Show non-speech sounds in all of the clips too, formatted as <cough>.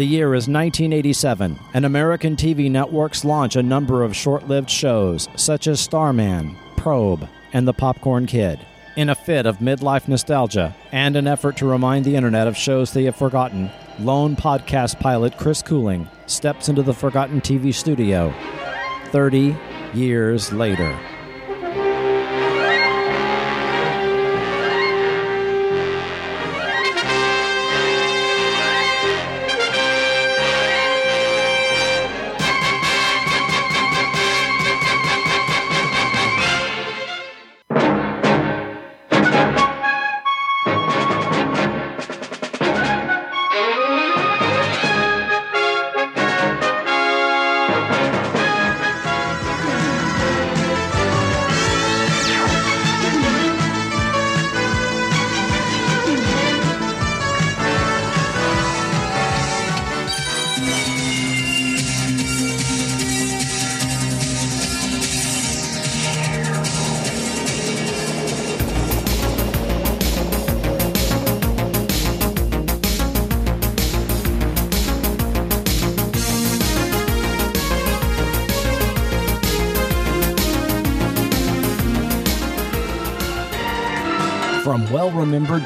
The year is 1987, and American TV networks launch a number of short lived shows, such as Starman, Probe, and The Popcorn Kid. In a fit of midlife nostalgia and an effort to remind the internet of shows they have forgotten, lone podcast pilot Chris Cooling steps into the forgotten TV studio 30 years later.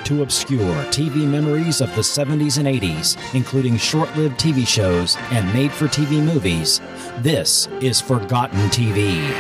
To obscure TV memories of the 70s and 80s, including short lived TV shows and made for TV movies, this is Forgotten TV.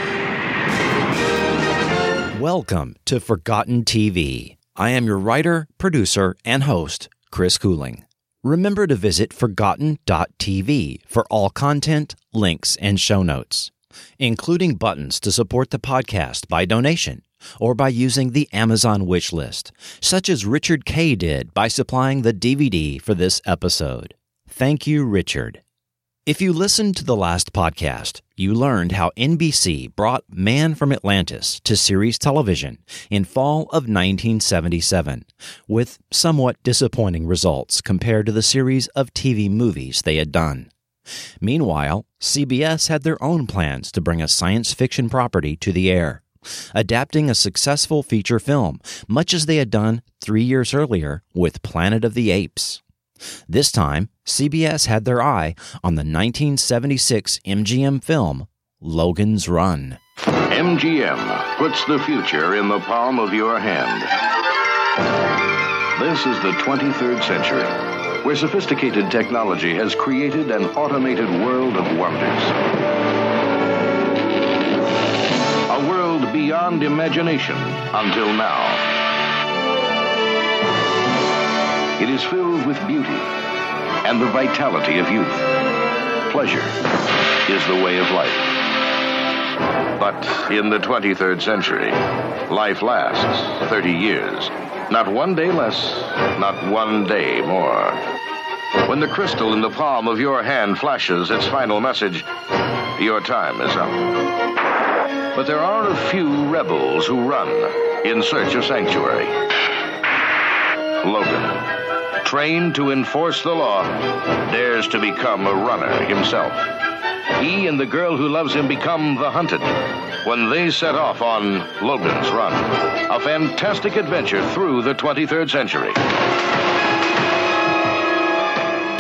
Welcome to Forgotten TV. I am your writer, producer, and host, Chris Cooling. Remember to visit forgotten.tv for all content, links, and show notes, including buttons to support the podcast by donation or by using the Amazon wish list, such as Richard K. did by supplying the DVD for this episode. Thank you, Richard. If you listened to the last podcast, you learned how NBC brought Man from Atlantis to series television in fall of 1977, with somewhat disappointing results compared to the series of TV movies they had done. Meanwhile, CBS had their own plans to bring a science fiction property to the air adapting a successful feature film, much as they had done three years earlier with Planet of the Apes. This time, CBS had their eye on the 1976 MGM film Logan's Run. MGM puts the future in the palm of your hand. This is the 23rd century, where sophisticated technology has created an automated world of wonders. A world beyond imagination until now. It is filled with beauty and the vitality of youth. Pleasure is the way of life. But in the 23rd century, life lasts 30 years. Not one day less, not one day more. When the crystal in the palm of your hand flashes its final message, your time is up. But there are a few rebels who run in search of sanctuary. Logan, trained to enforce the law, dares to become a runner himself. He and the girl who loves him become the hunted when they set off on Logan's Run, a fantastic adventure through the 23rd century.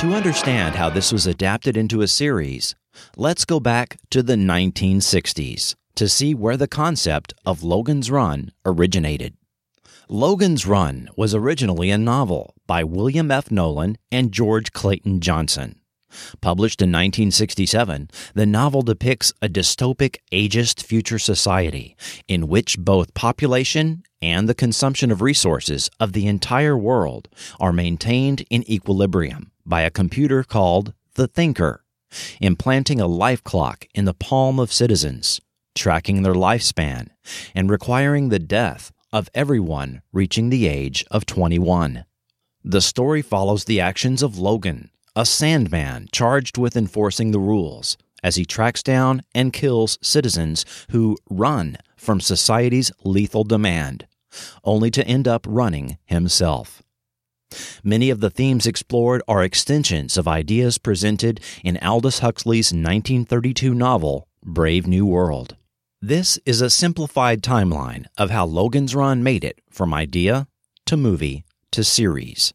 To understand how this was adapted into a series, let's go back to the 1960s to see where the concept of Logan's Run originated. Logan's Run was originally a novel by William F. Nolan and George Clayton Johnson. Published in 1967, the novel depicts a dystopic, ageist future society in which both population and the consumption of resources of the entire world are maintained in equilibrium by a computer called the Thinker, implanting a life clock in the palm of citizens tracking their lifespan, and requiring the death of everyone reaching the age of 21. The story follows the actions of Logan, a Sandman charged with enforcing the rules, as he tracks down and kills citizens who run from society's lethal demand, only to end up running himself. Many of the themes explored are extensions of ideas presented in Aldous Huxley's 1932 novel, Brave New World. This is a simplified timeline of how Logan's Run made it from idea to movie to series.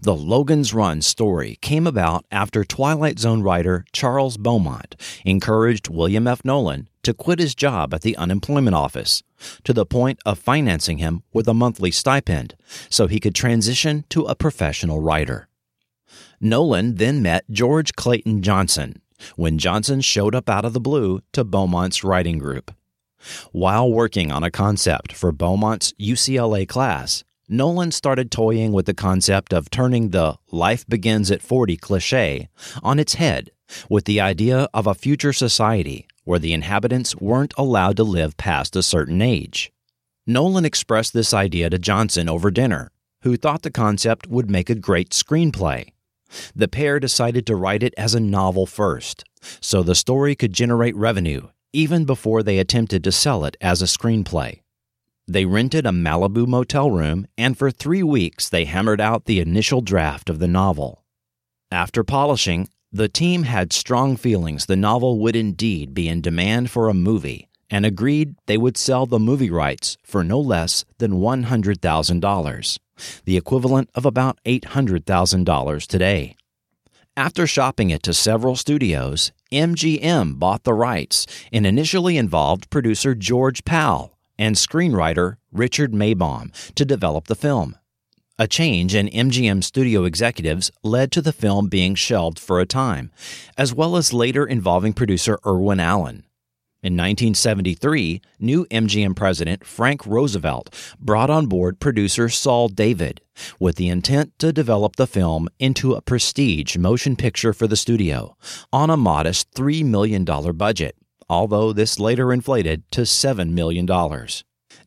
The Logan's Run story came about after Twilight Zone writer Charles Beaumont encouraged William F. Nolan to quit his job at the unemployment office, to the point of financing him with a monthly stipend so he could transition to a professional writer. Nolan then met George Clayton Johnson when Johnson showed up out of the blue to Beaumont's writing group. While working on a concept for Beaumont's UCLA class, Nolan started toying with the concept of turning the life begins at 40 cliche on its head with the idea of a future society where the inhabitants weren't allowed to live past a certain age. Nolan expressed this idea to Johnson over dinner, who thought the concept would make a great screenplay. The pair decided to write it as a novel first, so the story could generate revenue even before they attempted to sell it as a screenplay. They rented a Malibu motel room, and for three weeks they hammered out the initial draft of the novel. After polishing, the team had strong feelings the novel would indeed be in demand for a movie and agreed they would sell the movie rights for no less than $100,000, the equivalent of about $800,000 today. After shopping it to several studios, MGM bought the rights and initially involved producer George Pal and screenwriter Richard Maibaum to develop the film. A change in MGM studio executives led to the film being shelved for a time, as well as later involving producer Irwin Allen. In 1973, new MGM president Frank Rosenfelt brought on board producer Saul David with the intent to develop the film into a prestige motion picture for the studio on a modest $3 million budget, although this later inflated to $7 million.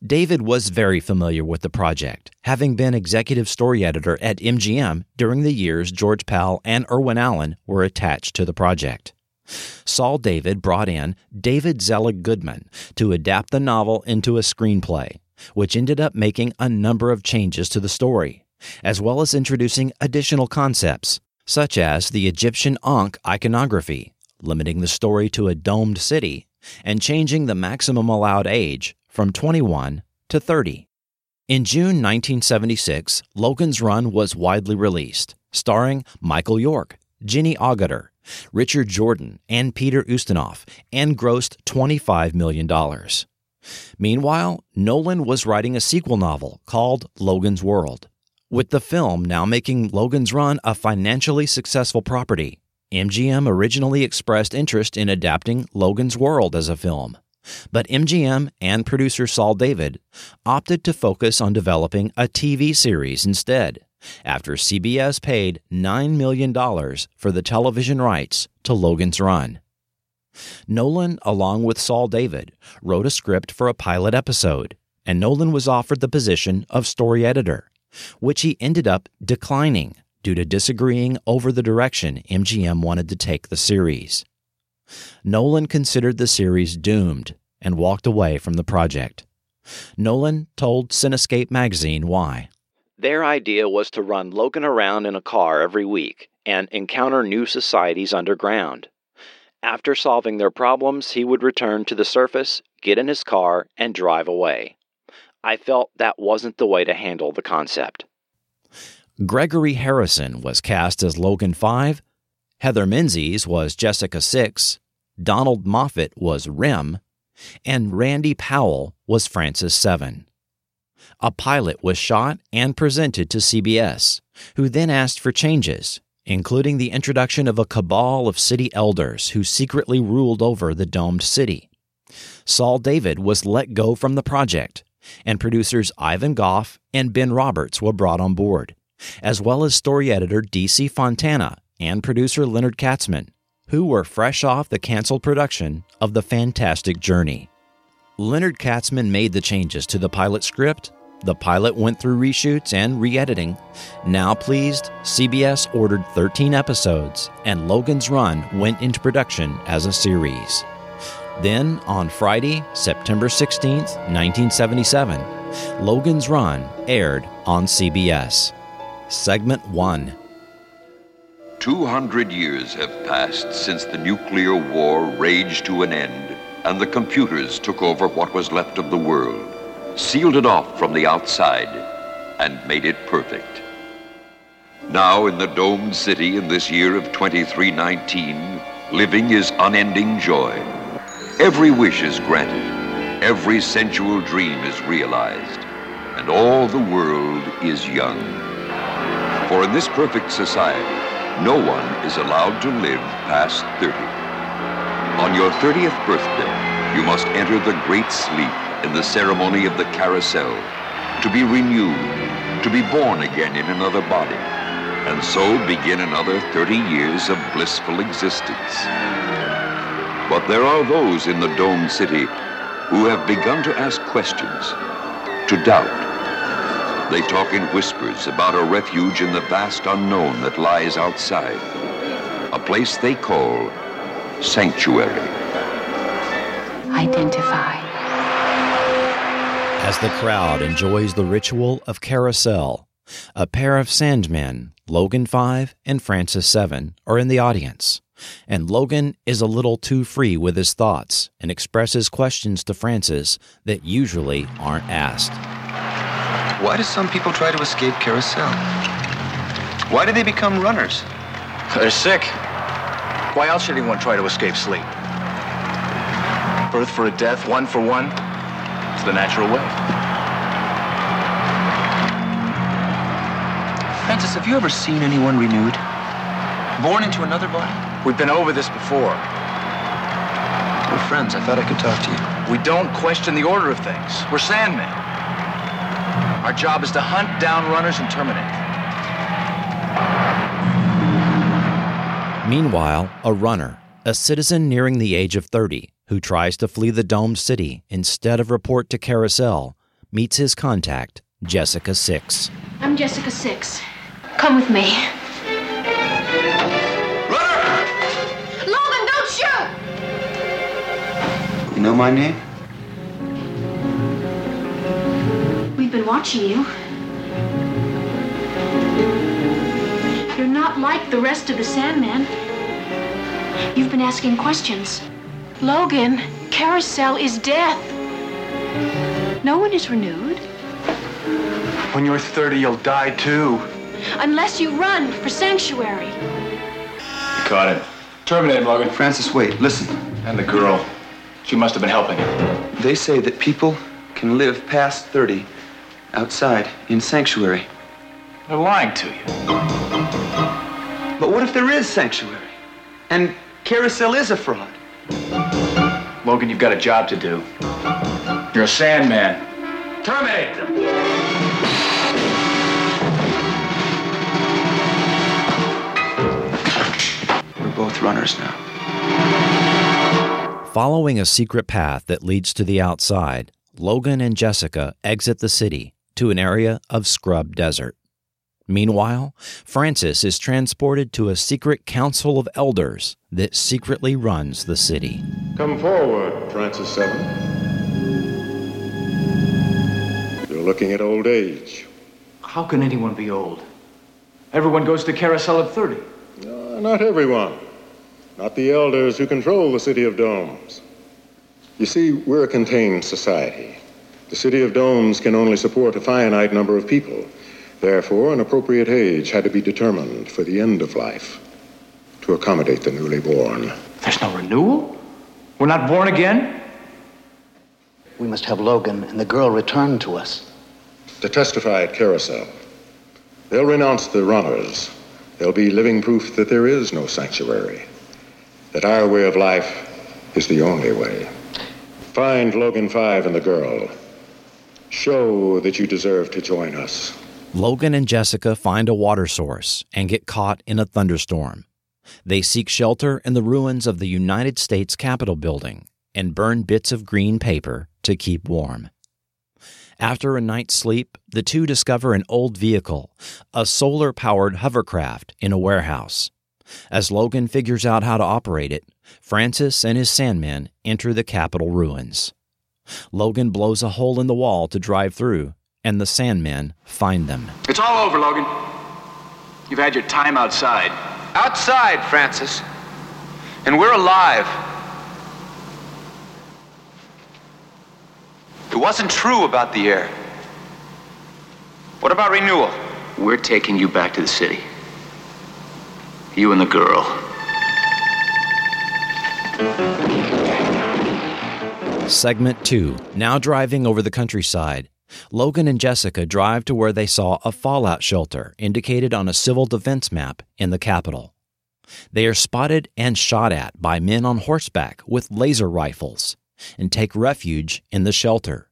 David was very familiar with the project, having been executive story editor at MGM during the years George Pal and Irwin Allen were attached to the project. Saul David brought in David Zelig Goodman to adapt the novel into a screenplay, which ended up making a number of changes to the story, as well as introducing additional concepts, such as the Egyptian Ankh iconography, limiting the story to a domed city, and changing the maximum allowed age from 21 to 30. In June 1976, Logan's Run was widely released, starring Michael York, Jenny Agutter, Richard Jordan, and Peter Ustinov, and grossed $25 million. Meanwhile, Nolan was writing a sequel novel called Logan's World. With the film now making Logan's Run a financially successful property, MGM originally expressed interest in adapting Logan's World as a film. But MGM and producer Saul David opted to focus on developing a TV series instead after CBS paid $9 million for the television rights to Logan's Run. Nolan, along with Saul David, wrote a script for a pilot episode, and Nolan was offered the position of story editor, which he ended up declining due to disagreeing over the direction MGM wanted to take the series. Nolan considered the series doomed and walked away from the project. Nolan told Cinescape magazine why. Their idea was to run Logan around in a car every week and encounter new societies underground. After solving their problems, he would return to the surface, get in his car, and drive away. I felt that wasn't the way to handle the concept. Gregory Harrison was cast as Logan 5, Heather Menzies was Jessica 6, Donald Moffat was Rem, and Randy Powell was Francis 7 a pilot was shot and presented to CBS, who then asked for changes, including the introduction of a cabal of city elders who secretly ruled over the domed city. Saul David was let go from the project, and producers Ivan Goff and Ben Roberts were brought on board, as well as story editor D.C. Fontana and producer Leonard Katzman, who were fresh off the canceled production of The Fantastic Journey. Leonard Katzman made the changes to the pilot script the pilot went through reshoots and re editing. Now pleased, CBS ordered 13 episodes, and Logan's Run went into production as a series. Then, on Friday, September 16, 1977, Logan's Run aired on CBS. Segment 1 200 years have passed since the nuclear war raged to an end and the computers took over what was left of the world sealed it off from the outside, and made it perfect. Now, in the domed city in this year of 2319, living is unending joy. Every wish is granted, every sensual dream is realized, and all the world is young. For in this perfect society, no one is allowed to live past 30. On your 30th birthday, you must enter the great sleep in the ceremony of the carousel, to be renewed, to be born again in another body, and so begin another 30 years of blissful existence. But there are those in the domed city who have begun to ask questions, to doubt. They talk in whispers about a refuge in the vast unknown that lies outside, a place they call Sanctuary. Identify. As the crowd enjoys the ritual of carousel, a pair of Sandmen, Logan 5 and Francis 7, are in the audience. And Logan is a little too free with his thoughts and expresses questions to Francis that usually aren't asked. Why do some people try to escape carousel? Why do they become runners? They're sick. Why else should anyone try to escape sleep? Birth for a death, one for one. It's the natural way. Francis, have you ever seen anyone renewed? Born into another body? We've been over this before. We're friends. I thought I could talk to you. We don't question the order of things. We're Sandmen. Our job is to hunt down runners and terminate. Meanwhile, a runner, a citizen nearing the age of 30, who tries to flee the domed city instead of report to Carousel, meets his contact, Jessica Six. I'm Jessica Six. Come with me. Logan, don't shoot! You know my name? We've been watching you. Not like the rest of the Sandman. You've been asking questions. Logan, Carousel is death. No one is renewed When you're 30, you'll die too. unless you run for sanctuary. Caught him. Terminate him, Logan. Francis, wait, listen. And the girl. She must have been helping him. They say that people can live past 30 outside in sanctuary. They're lying to you. But what if there is sanctuary? And carousel is a fraud? Logan, you've got a job to do. You're a Sandman. Terminate them. We're both runners now. Following a secret path that leads to the outside, Logan and Jessica exit the city to an area of scrub desert. Meanwhile, Francis is transported to a secret council of elders that secretly runs the city. Come forward, Francis Seven. You're looking at old age. How can anyone be old? Everyone goes to carousel at 30. Uh, not everyone. Not the elders who control the City of Domes. You see, we're a contained society. The City of Domes can only support a finite number of people. Therefore, an appropriate age had to be determined for the end of life to accommodate the newly born. There's no renewal? We're not born again? We must have Logan and the girl returned to us. To testify at Carousel, they'll renounce the runners. They'll be living proof that there is no sanctuary, that our way of life is the only way. Find Logan 5 and the girl. Show that you deserve to join us. Logan and Jessica find a water source and get caught in a thunderstorm. They seek shelter in the ruins of the United States Capitol building and burn bits of green paper to keep warm. After a night's sleep, the two discover an old vehicle, a solar powered hovercraft, in a warehouse. As Logan figures out how to operate it, Francis and his Sandmen enter the Capitol ruins. Logan blows a hole in the wall to drive through, and the Sandman find them. It's all over, Logan. You've had your time outside. Outside, Francis. And we're alive. It wasn't true about the air. What about renewal? We're taking you back to the city. You and the girl. Segment 2. Now driving over the countryside. Logan and Jessica drive to where they saw a fallout shelter indicated on a civil defense map in the capital. They are spotted and shot at by men on horseback with laser rifles and take refuge in the shelter,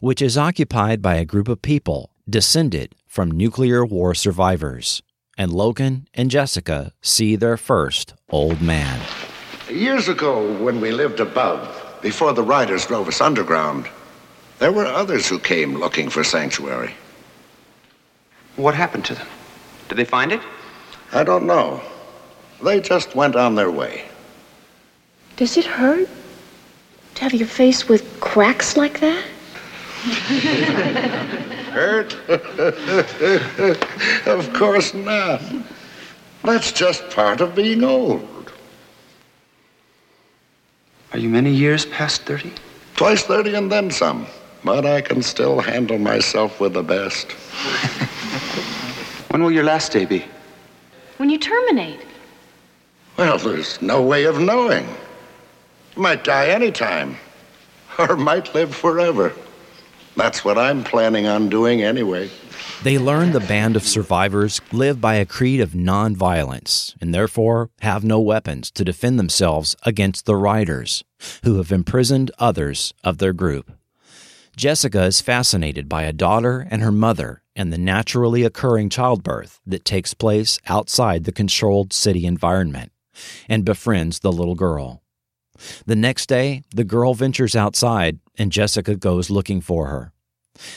which is occupied by a group of people descended from nuclear war survivors. And Logan and Jessica see their first old man. Years ago, when we lived above, before the riders drove us underground, there were others who came looking for sanctuary. What happened to them? Did they find it? I don't know. They just went on their way. Does it hurt to have your face with cracks like that? <laughs> Hurt? <laughs> of course not. That's just part of being old. Are you many years past 30? Twice 30 and then some. But I can still handle myself with the best. when will your last day be? When you terminate. Well, there's no way of knowing. You might die any time, or might live forever. That's what I'm planning on doing anyway. They learn the band of survivors live by a creed of nonviolence and therefore have no weapons to defend themselves against the riders, who have imprisoned others of their group. Jessica is fascinated by a daughter and her mother and the naturally occurring childbirth that takes place outside the controlled city environment and befriends the little girl. The next day, the girl ventures outside and Jessica goes looking for her.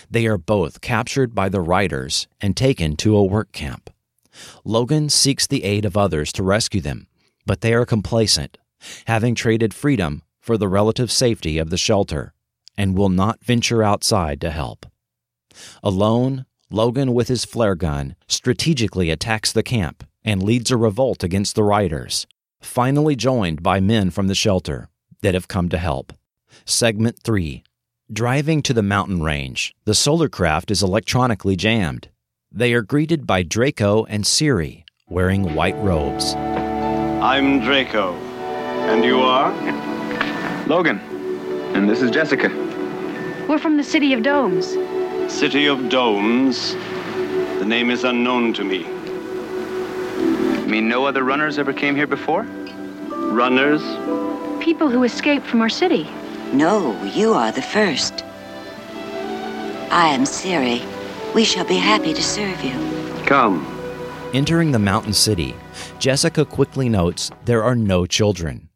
They are both captured by the riders and taken to a work camp. Logan seeks the aid of others to rescue them, but they are complacent, having traded freedom for the relative safety of the shelter, and will not venture outside to help. Alone, Logan, with his flare gun, strategically attacks the camp and leads a revolt against the riders, finally joined by men from the shelter that have come to help. Segment 3 Driving to the mountain range, the solar craft is electronically jammed. They are greeted by Draco and Siri, wearing white robes. I'm Draco. And you are? Logan. And this is Jessica. We're from the City of Domes. City of Domes. The name is unknown to me. You mean no other runners ever came here before? Runners? People who escaped from our city. No, you are the first. I am Siri. We shall be happy to serve you. Come. Entering the mountain city, Jessica quickly notes there are no children.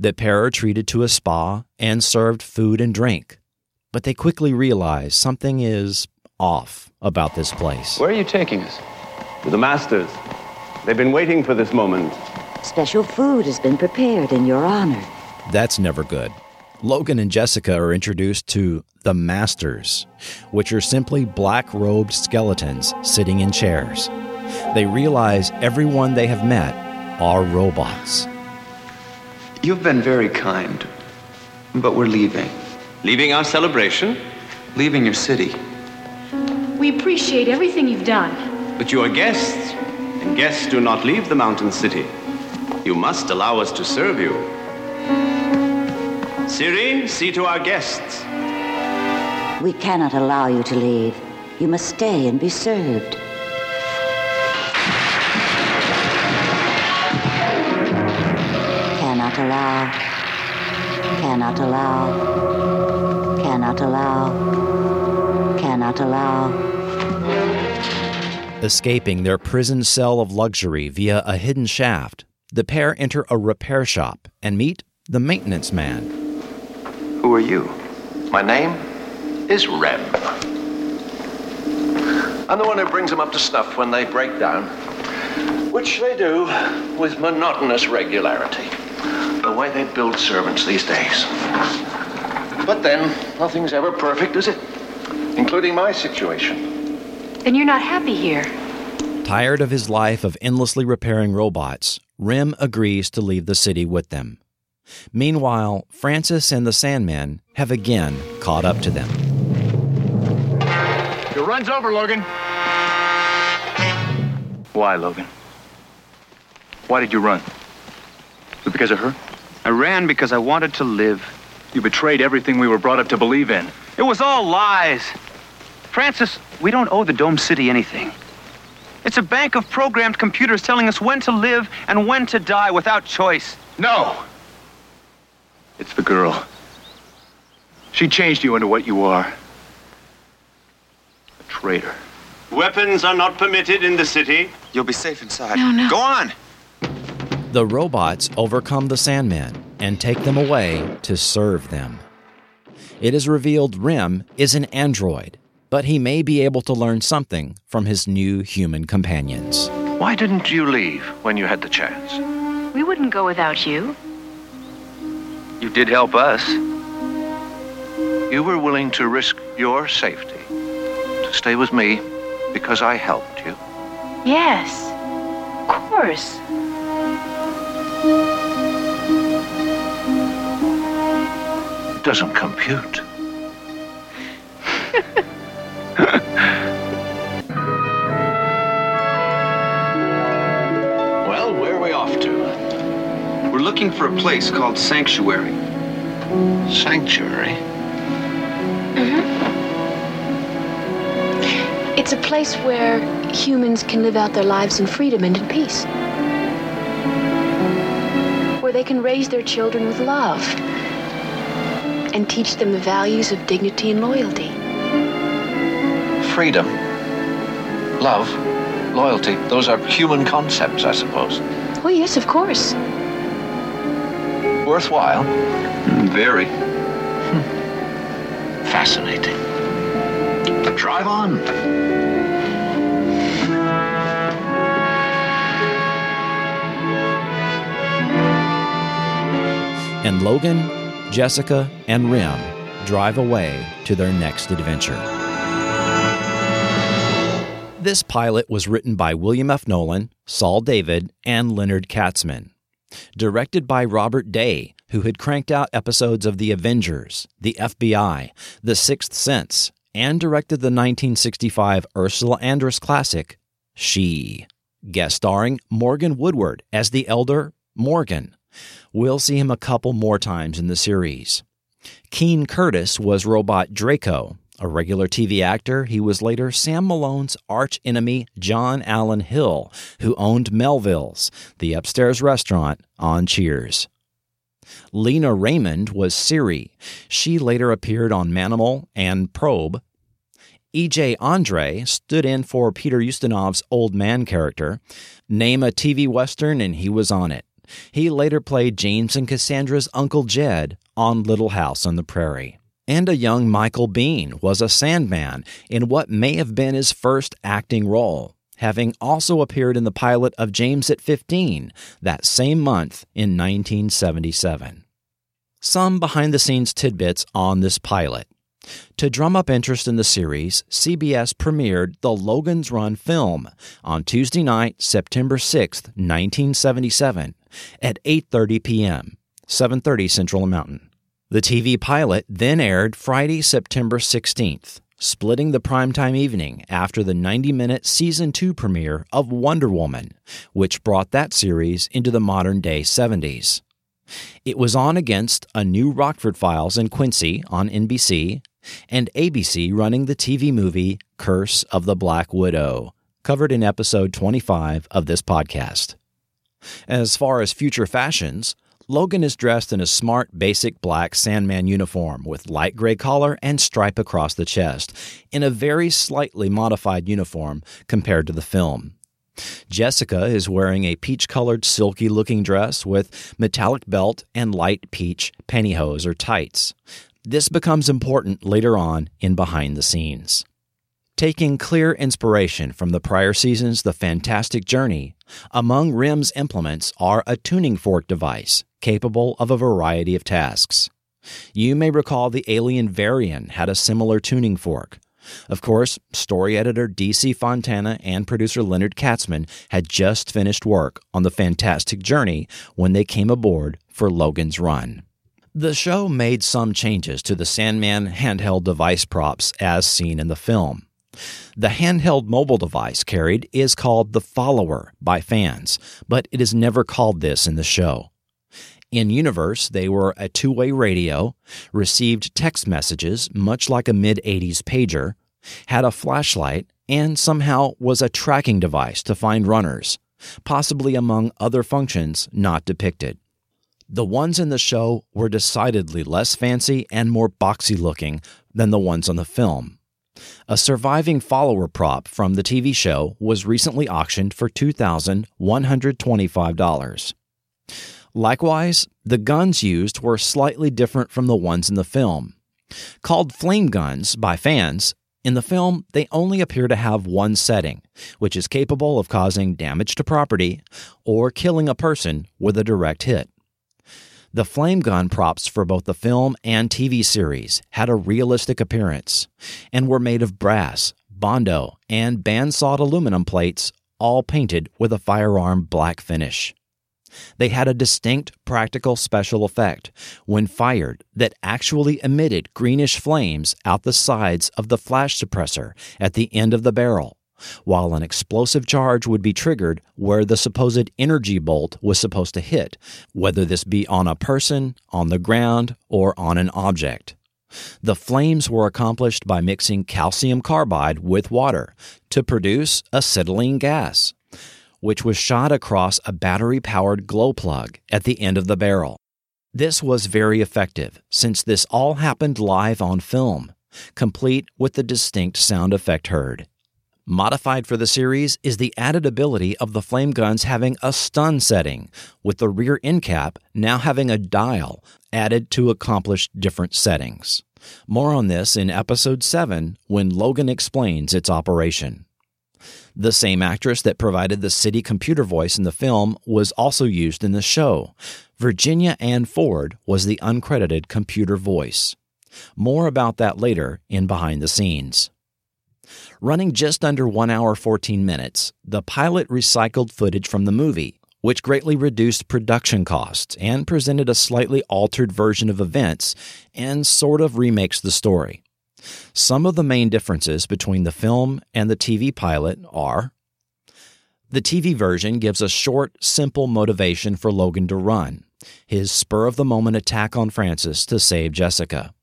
The pair are treated to a spa and served food and drink, but they quickly realize something is off about this place. Where are you taking us? To the masters. They've been waiting for this moment. Special food has been prepared in your honor. That's never good. Logan and Jessica are introduced to the Masters, which are simply black robed skeletons sitting in chairs. They realize everyone they have met are robots. You've been very kind, but we're leaving. Leaving our celebration? Leaving your city. We appreciate everything you've done. But you are guests, and guests do not leave the mountain city. You must allow us to serve you. Siri, see to our guests. We cannot allow you to leave. You must stay and be served. Cannot allow. Cannot allow. Cannot allow. Cannot allow. Escaping their prison cell of luxury via a hidden shaft, the pair enter a repair shop and meet the maintenance man. Who are you? My name is Rem. I'm the one who brings them up to snuff when they break down, which they do with monotonous regularity. The way they build servants these days. But then, nothing's ever perfect, is it? Including my situation. Then you're not happy here. Tired of his life of endlessly repairing robots, Rem agrees to leave the city with them. Meanwhile, Francis and the Sandmen have again caught up to them. Your run's over, Logan. Why, Logan? Why did you run? Was it because of her? I ran because I wanted to live. You betrayed everything we were brought up to believe in. It was all lies. Francis, we don't owe the Dome City anything. It's a bank of programmed computers telling us when to live and when to die without choice. No! It's the girl. She changed you into what you are. A traitor. Weapons are not permitted in the city. You'll be safe inside. No, no. Go on! The robots overcome the Sandmen and take them away to serve them. It is revealed Rem is an android, but he may be able to learn something from his new human companions. Why didn't you leave when you had the chance? We wouldn't go without you. You did help us. You were willing to risk your safety to stay with me because I helped you. Yes, of course. It doesn't compute. <laughs> well, where are we off to? We're looking for a place called Sanctuary. Sanctuary? Mm-hmm. It's a place where humans can live out their lives in freedom and in peace. Where they can raise their children with love and teach them the values of dignity and loyalty. Freedom. Love. Loyalty. Those are human concepts, I suppose. Oh, yes, of course. Worthwhile. Mm, very. Hmm. Fascinating. Drive on. And Logan, Jessica, and Rem drive away to their next adventure. This pilot was written by William F. Nolan, Saul David, and Leonard Katzman. Directed by Robert Day, who had cranked out episodes of The Avengers, The FBI, The Sixth Sense, and directed the 1965 Ursula Andress classic, She. Guest starring Morgan Woodward as the elder Morgan. We'll see him a couple more times in the series. Keene Curtis was robot Draco. A regular TV actor, he was later Sam Malone's arch enemy John Allen Hill, who owned Melville's, the upstairs restaurant on Cheers. Lina Raymond was Siri. She later appeared on Manimal and Probe. E.J. Andre stood in for Peter Ustinov's old man character. Name a TV Western and he was on it. He later played James and Cassandra's Uncle Jed on Little House on the Prairie. And a young Michael Biehn was a Sandman in what may have been his first acting role, having also appeared in the pilot of James at 15 that same month in 1977. Some behind the scenes tidbits on this pilot. To drum up interest in the series, CBS premiered the Logan's Run film on Tuesday night, September 6, 1977, at 8:30 p.m., 7:30 Central Mountain. The TV pilot then aired Friday, September 16th, splitting the primetime evening after the 90-minute season 2 premiere of Wonder Woman, which brought that series into the modern-day 70s. It was on against A New Rockford Files and Quincy on NBC and ABC running the TV movie Curse of the Black Widow, covered in episode 25 of this podcast. As far as future fashions, Logan is dressed in a smart, basic black Sandman uniform with light gray collar and stripe across the chest, in a very slightly modified uniform compared to the film. Jessica is wearing a peach colored, silky looking dress with metallic belt and light peach pantyhose or tights. This becomes important later on in Behind the Scenes. Taking clear inspiration from the prior season's The Fantastic Journey, among Rem's implements are a tuning fork device capable of a variety of tasks. You may recall the alien Varian had a similar tuning fork. Of course, story editor D.C. Fontana and producer Leonard Katzman had just finished work on The Fantastic Journey when they came aboard for Logan's Run. The show made some changes to the Sandman handheld device props as seen in the film. The handheld mobile device carried is called the Follower by fans, but it is never called this in the show. In universe, they were a two way radio, received text messages much like a mid 80s pager, had a flashlight, and somehow was a tracking device to find runners, possibly among other functions not depicted. The ones in the show were decidedly less fancy and more boxy looking than the ones on the film. A surviving follower prop from the TV show was recently auctioned for $2,125. Likewise, the guns used were slightly different from the ones in the film. Called flame guns by fans, in the film they only appear to have one setting, which is capable of causing damage to property or killing a person with a direct hit. The flame gun props for both the film and TV series had a realistic appearance and were made of brass, bondo, and bandsawed aluminum plates, all painted with a firearm black finish. They had a distinct practical special effect when fired that actually emitted greenish flames out the sides of the flash suppressor at the end of the barrel while an explosive charge would be triggered where the supposed energy bolt was supposed to hit, whether this be on a person, on the ground, or on an object. The flames were accomplished by mixing calcium carbide with water to produce acetylene gas, which was shot across a battery powered glow plug at the end of the barrel. This was very effective since this all happened live on film, complete with the distinct sound effect heard. Modified for the series is the added ability of the flame guns having a stun setting, with the rear end cap now having a dial added to accomplish different settings. More on this in episode 7 when Logan explains its operation. The same actress that provided the city computer voice in the film was also used in the show. Virginia Ann Ford was the uncredited computer voice. More about that later in Behind the Scenes. Running just under 1 hour 14 minutes, the pilot recycled footage from the movie, which greatly reduced production costs and presented a slightly altered version of events and sort of remakes the story. Some of the main differences between the film and the TV pilot are the TV version gives a short, simple motivation for Logan to run his spur of the moment attack on Francis to save Jessica.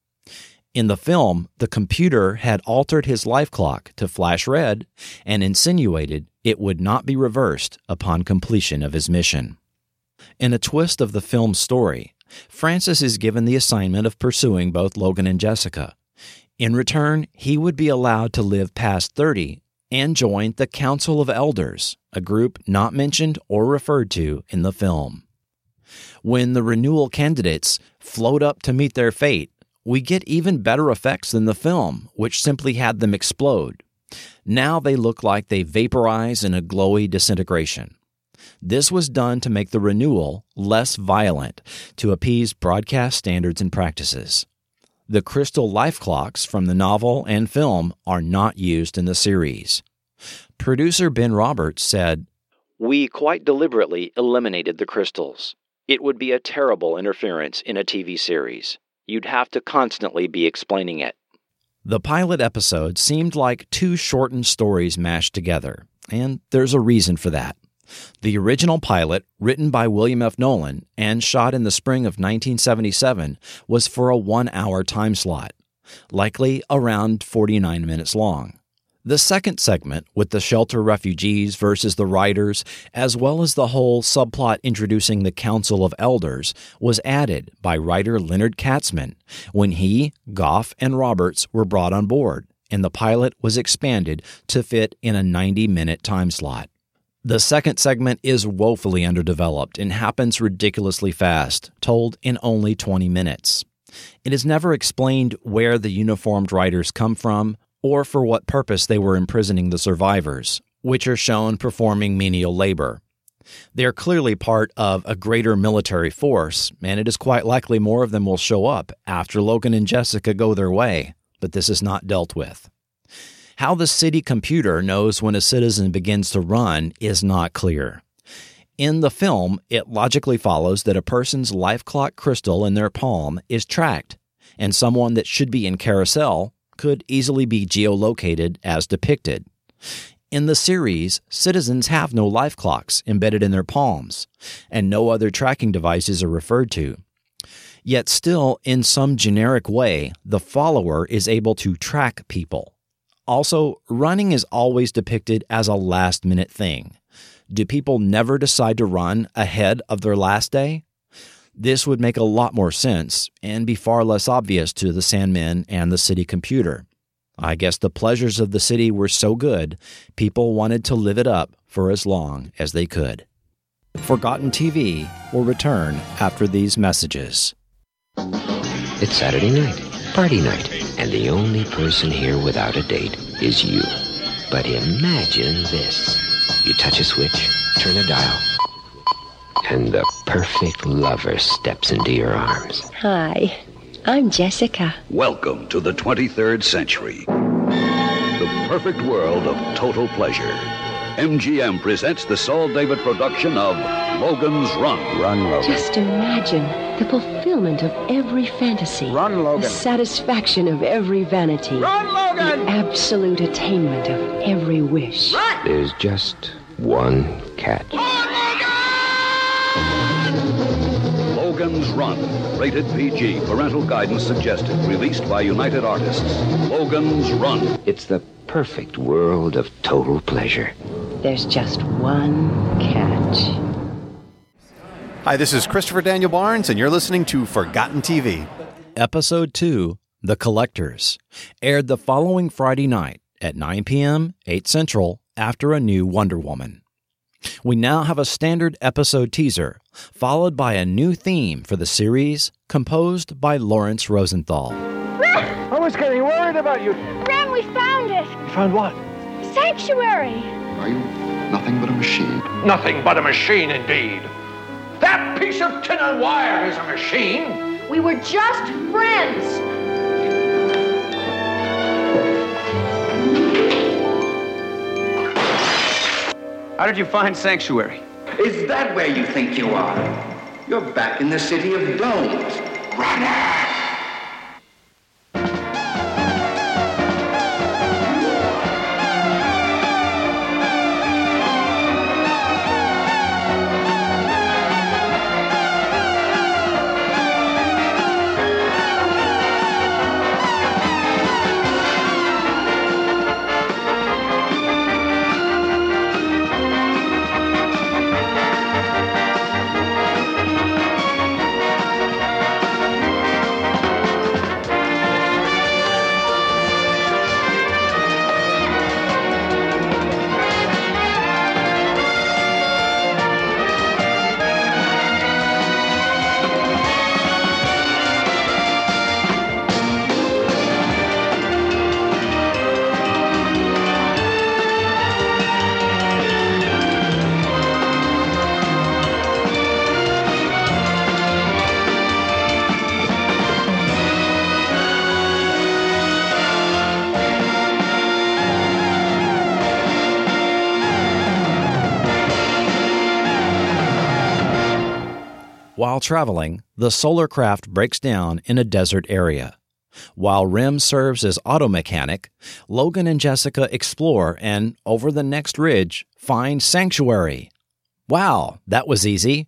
In the film, the computer had altered his life clock to flash red and insinuated it would not be reversed upon completion of his mission. In a twist of the film's story, Francis is given the assignment of pursuing both Logan and Jessica. In return, he would be allowed to live past 30 and join the Council of Elders, a group not mentioned or referred to in the film. When the renewal candidates float up to meet their fate, we get even better effects than the film, which simply had them explode. Now they look like they vaporize in a glowy disintegration. This was done to make the renewal less violent to appease broadcast standards and practices. The crystal life clocks from the novel and film are not used in the series. Producer Ben Roberts said, We quite deliberately eliminated the crystals. It would be a terrible interference in a TV series you'd have to constantly be explaining it. The pilot episode seemed like two shortened stories mashed together, and there's a reason for that. The original pilot, written by William F. Nolan and shot in the spring of 1977, was for a one hour time slot, likely around 49 minutes long. The second segment, with the shelter refugees versus the riders, as well as the whole subplot introducing the Council of Elders, was added by writer Leonard Katzman when he, Goff, and Roberts were brought on board, and the pilot was expanded to fit in a 90 minute time slot. The second segment is woefully underdeveloped and happens ridiculously fast, told in only 20 minutes. It is never explained where the uniformed riders come from, or for what purpose they were imprisoning the survivors, which are shown performing menial labor. They are clearly part of a greater military force, and it is quite likely more of them will show up after Logan and Jessica go their way, but this is not dealt with. How the city computer knows when a citizen begins to run is not clear. In the film, it logically follows that a person's life clock crystal in their palm is tracked, and someone that should be in carousel could easily be geolocated as depicted. In the series, citizens have no life clocks embedded in their palms, and no other tracking devices are referred to. Yet, still, in some generic way, the follower is able to track people. Also, running is always depicted as a last minute thing. Do people never decide to run ahead of their last day? This would make a lot more sense and be far less obvious to the Sandmen and the city computer. I guess the pleasures of the city were so good, people wanted to live it up for as long as they could. Forgotten TV will return after these messages. It's Saturday night, party night, and the only person here without a date is you. But imagine this. You touch a switch, turn a dial, and the perfect lover steps into your arms. Hi, I'm Jessica. Welcome to the 23rd century. The perfect world of total pleasure. MGM presents the Saul David production of Logan's Run. Run, Logan. Just imagine the fulfillment of every fantasy. Run, Logan. The satisfaction of every vanity. Run, Logan! The absolute attainment of every wish. Run! There's just one catch. Oh, Logan's Run. Rated PG. Parental guidance suggested. Released by United Artists. Logan's Run. It's the perfect world of total pleasure. There's just one catch. Hi, this is Christopher Daniel Barnes, and you're listening to Forgotten TV. Episode 2 The Collectors aired the following Friday night at 9 p.m., 8 Central, after a new Wonder Woman. We now have a standard episode teaser, followed by a new theme for the series, composed by Laurence Rosenthal. <laughs> I was getting worried about you. Rem, we found it. You found what? Sanctuary. Are you nothing but a machine? Nothing but a machine, indeed. That piece of tin and wire is a machine. We were just friends. How did you find Sanctuary? Is that where you think you are? You're back in the city of domes. Runner! While traveling, the solar craft breaks down in a desert area. While Rem serves as auto mechanic, Logan and Jessica explore and, over the next ridge, find Sanctuary. Wow, that was easy.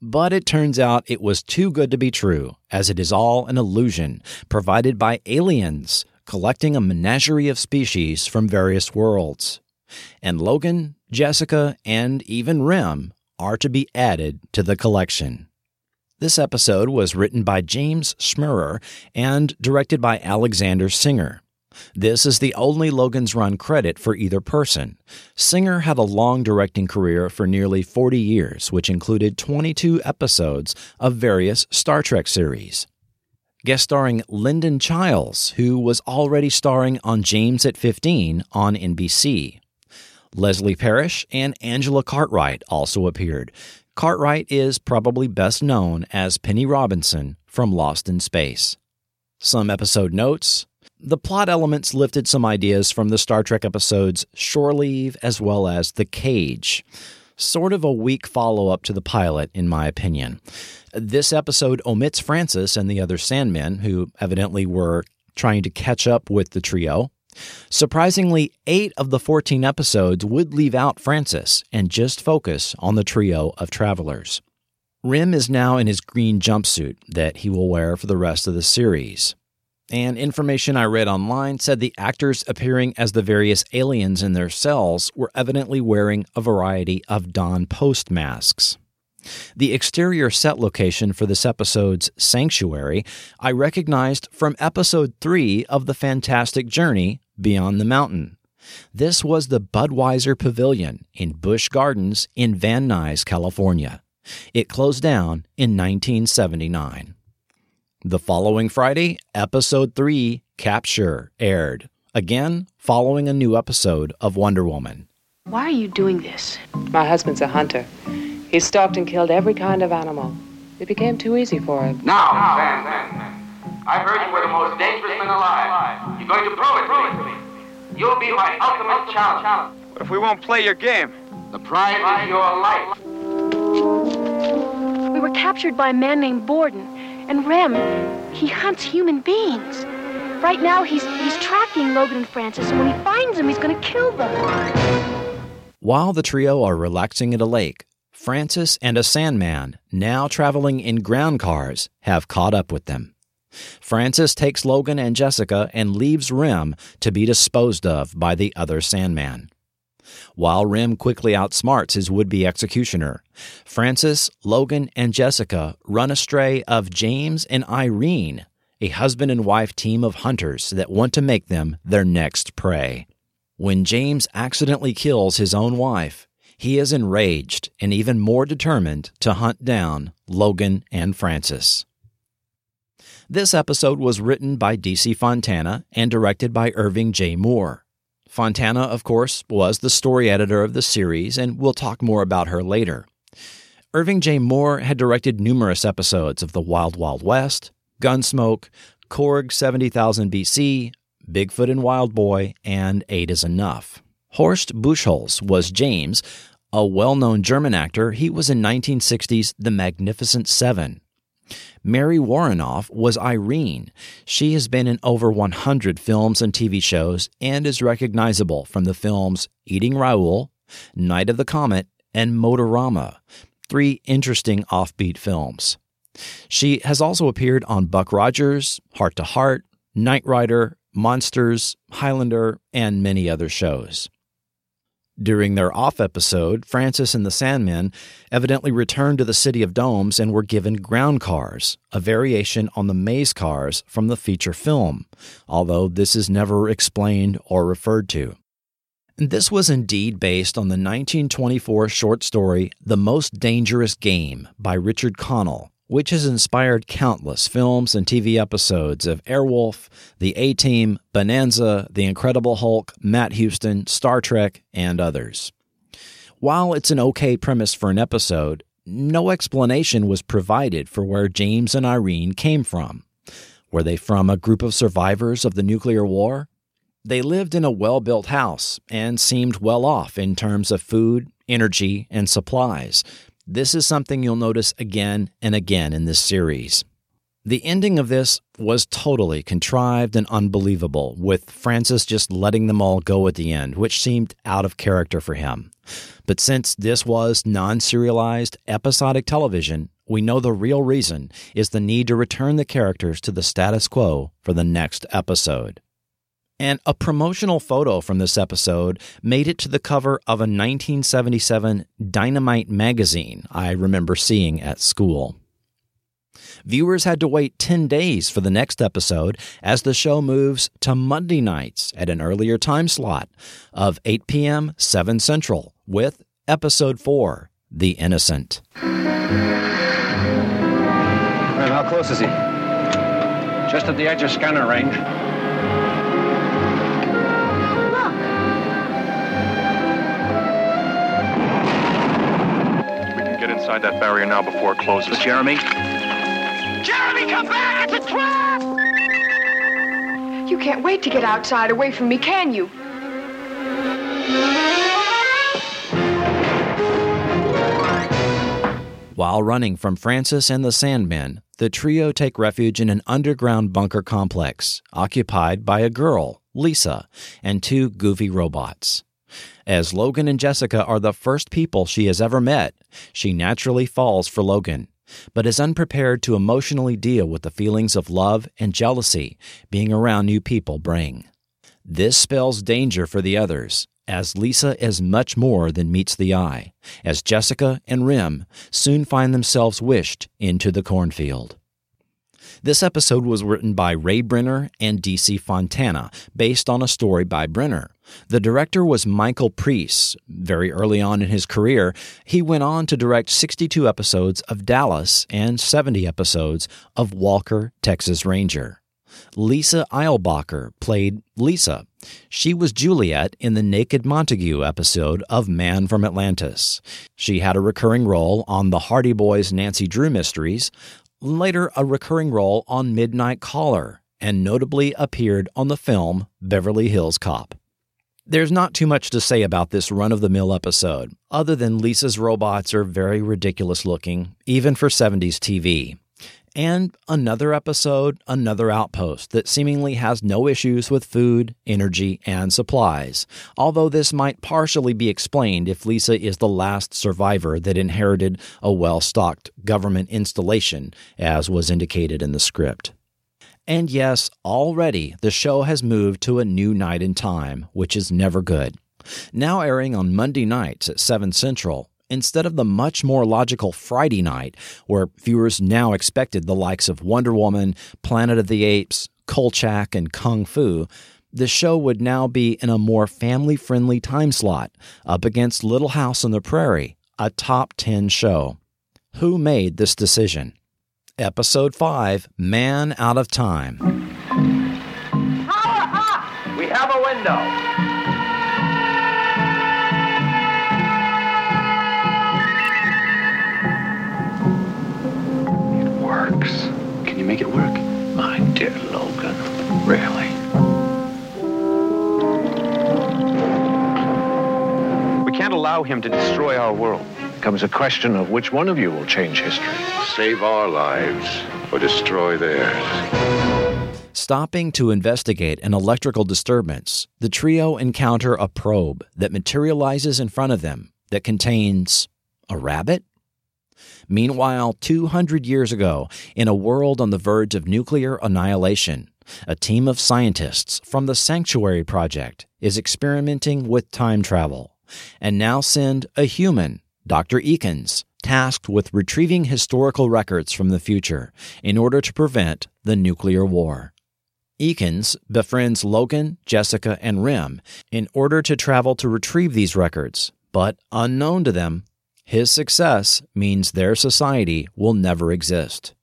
But it turns out it was too good to be true, as it is all an illusion provided by aliens collecting a menagerie of species from various worlds. And Logan, Jessica, and even Rem are to be added to the collection. This episode was written by James Schmerer and directed by Alexander Singer. This is the only Logan's Run credit for either person. Singer had a long directing career for nearly 40 years, which included 22 episodes of various Star Trek series. Guest starring Linden Chiles, who was already starring on James at 15 on NBC. Leslie Parrish and Angela Cartwright also appeared. Cartwright is probably best known as Penny Robinson from Lost in Space. Some episode notes. The plot elements lifted some ideas from the Star Trek episodes Shore Leave as well as The Cage. Sort of a weak follow up to the pilot, in my opinion. This episode omits Francis and the other Sandmen, who evidently were trying to catch up with the trio. Surprisingly, eight of the 14 episodes would leave out Francis and just focus on the trio of travelers. Rem is now in his green jumpsuit that he will wear for the rest of the series. And information I read online said the actors appearing as the various aliens in their cells were evidently wearing a variety of Don Post masks. The exterior set location for this episode's Sanctuary I recognized from episode 3 of The Fantastic Journey Beyond the Mountain. This was the Budweiser Pavilion in Busch Gardens in Van Nuys, California. It closed down in 1979. The following Friday, episode 3, Capture, aired. Again, following a new episode of Wonder Woman. Why are you doing this? My husband's a hunter. He stalked and killed every kind of animal. It became too easy for him. Now, Sam, I heard you were the most dangerous man alive. You're going to prove it to me. You'll be my ultimate challenge. What if we won't play your game? The prize is your life. We were captured by a man named Borden, and Rem, he hunts human beings. Right now, he's he's tracking Logan and Francis, and when he finds them, he's going to kill them. While the trio are relaxing at a lake, Francis and a Sandman, now traveling in ground cars, have caught up with them. Francis takes Logan and Jessica and leaves Rem to be disposed of by the other Sandman. While Rem quickly outsmarts his would be executioner, Francis, Logan, and Jessica run astray of James and Irene, a husband and wife team of hunters that want to make them their next prey. When James accidentally kills his own wife, he is enraged and even more determined to hunt down Logan and Francis. This episode was written by DC Fontana and directed by Irving J. Moore. Fontana, of course, was the story editor of the series, and we'll talk more about her later. Irving J. Moore had directed numerous episodes of The Wild Wild West, Gunsmoke, Korg 70,000 BC, Bigfoot and Wild Boy, and Eight is Enough. Horst Buchholz was James, a well known German actor. He was in 1960's The Magnificent Seven. Mary Woronov was Irene. She has been in over 100 films and TV shows and is recognizable from the films Eating Raoul, Night of the Comet, and Motorama, three interesting offbeat films. She has also appeared on Buck Rogers, Hart to Hart, Knight Rider, Monsters, Highlander, and many other shows. During their off episode, Francis and the Sandmen evidently returned to the City of Domes and were given ground cars, a variation on the maze cars from the feature film, although this is never explained or referred to. And this was indeed based on the 1924 short story The Most Dangerous Game by Richard Connell, which has inspired countless films and TV episodes of Airwolf, The A Team, Bonanza, The Incredible Hulk, Matt Houston, Star Trek, and others. While it's an okay premise for an episode, no explanation was provided for where James and Irene came from. Were they from a group of survivors of the nuclear war? They lived in a well built house and seemed well off in terms of food, energy, and supplies, this is something you'll notice again and again in this series. The ending of this was totally contrived and unbelievable, with Francis just letting them all go at the end, which seemed out of character for him. But since this was non serialized, episodic television, we know the real reason is the need to return the characters to the status quo for the next episode. And a promotional photo from this episode made it to the cover of a 1977 Dynamite magazine I remember seeing at school. Viewers had to wait 10 days for the next episode as the show moves to Monday nights at an earlier time slot of 8 p.m., 7 Central, with Episode 4 The Innocent. How close is he? Just at the edge of scanner range. Get inside that barrier now before it closes. But Jeremy? Jeremy, come back! It's a trap! You can't wait to get outside away from me, can you? While running from Francis and the Sandmen, the trio take refuge in an underground bunker complex occupied by a girl, Lisa, and two goofy robots. As Logan and Jessica are the first people she has ever met, she naturally falls for Logan, but is unprepared to emotionally deal with the feelings of love and jealousy being around new people bring. This spells danger for the others, as Lisa is much more than meets the eye, as Jessica and Rem soon find themselves wished into the cornfield. This episode was written by Ray Brenner and DC Fontana, based on a story by Brenner. The director was Michael Preece. Very early on in his career, he went on to direct 62 episodes of Dallas and 70 episodes of Walker, Texas Ranger. Lisa Eilbacher played Lisa. She was Juliet in the Naked Montague episode of Man from Atlantis. She had a recurring role on the Hardy Boys Nancy Drew Mysteries, later a recurring role on Midnight Caller, and notably appeared on the film Beverly Hills Cop. There's not too much to say about this run of the mill episode, other than Lisa's robots are very ridiculous looking, even for 70s TV. And another episode, another outpost that seemingly has no issues with food, energy, and supplies. Although this might partially be explained if Lisa is the last survivor that inherited a well stocked government installation, as was indicated in the script. And yes, already the show has moved to a new night and time, which is never good. Now airing on Monday nights at 7 Central, instead of the much more logical Friday night, where viewers now expected the likes of Wonder Woman, Planet of the Apes, Kolchak, and Kung Fu, the show would now be in a more family friendly time slot, up against Little House on the Prairie, a top 10 show. Who made this decision? Episode 5 Man Out of Time. Power up! We have a window. Works. Can you make it work? My dear Logan, really? We can't allow him to destroy our world. It becomes a question of which one of you will change history. Save our lives or destroy theirs. Stopping to investigate an electrical disturbance, the trio encounter a probe that materializes in front of them that contains a rabbit? Meanwhile, 200 years ago, in a world on the verge of nuclear annihilation, a team of scientists from the Sanctuary Project is experimenting with time travel and now send a human, Dr. Eakins, tasked with retrieving historical records from the future in order to prevent the nuclear war. Eakins befriends Logan, Jessica, and Rem in order to travel to retrieve these records, but unknown to them, his success means their society will never exist.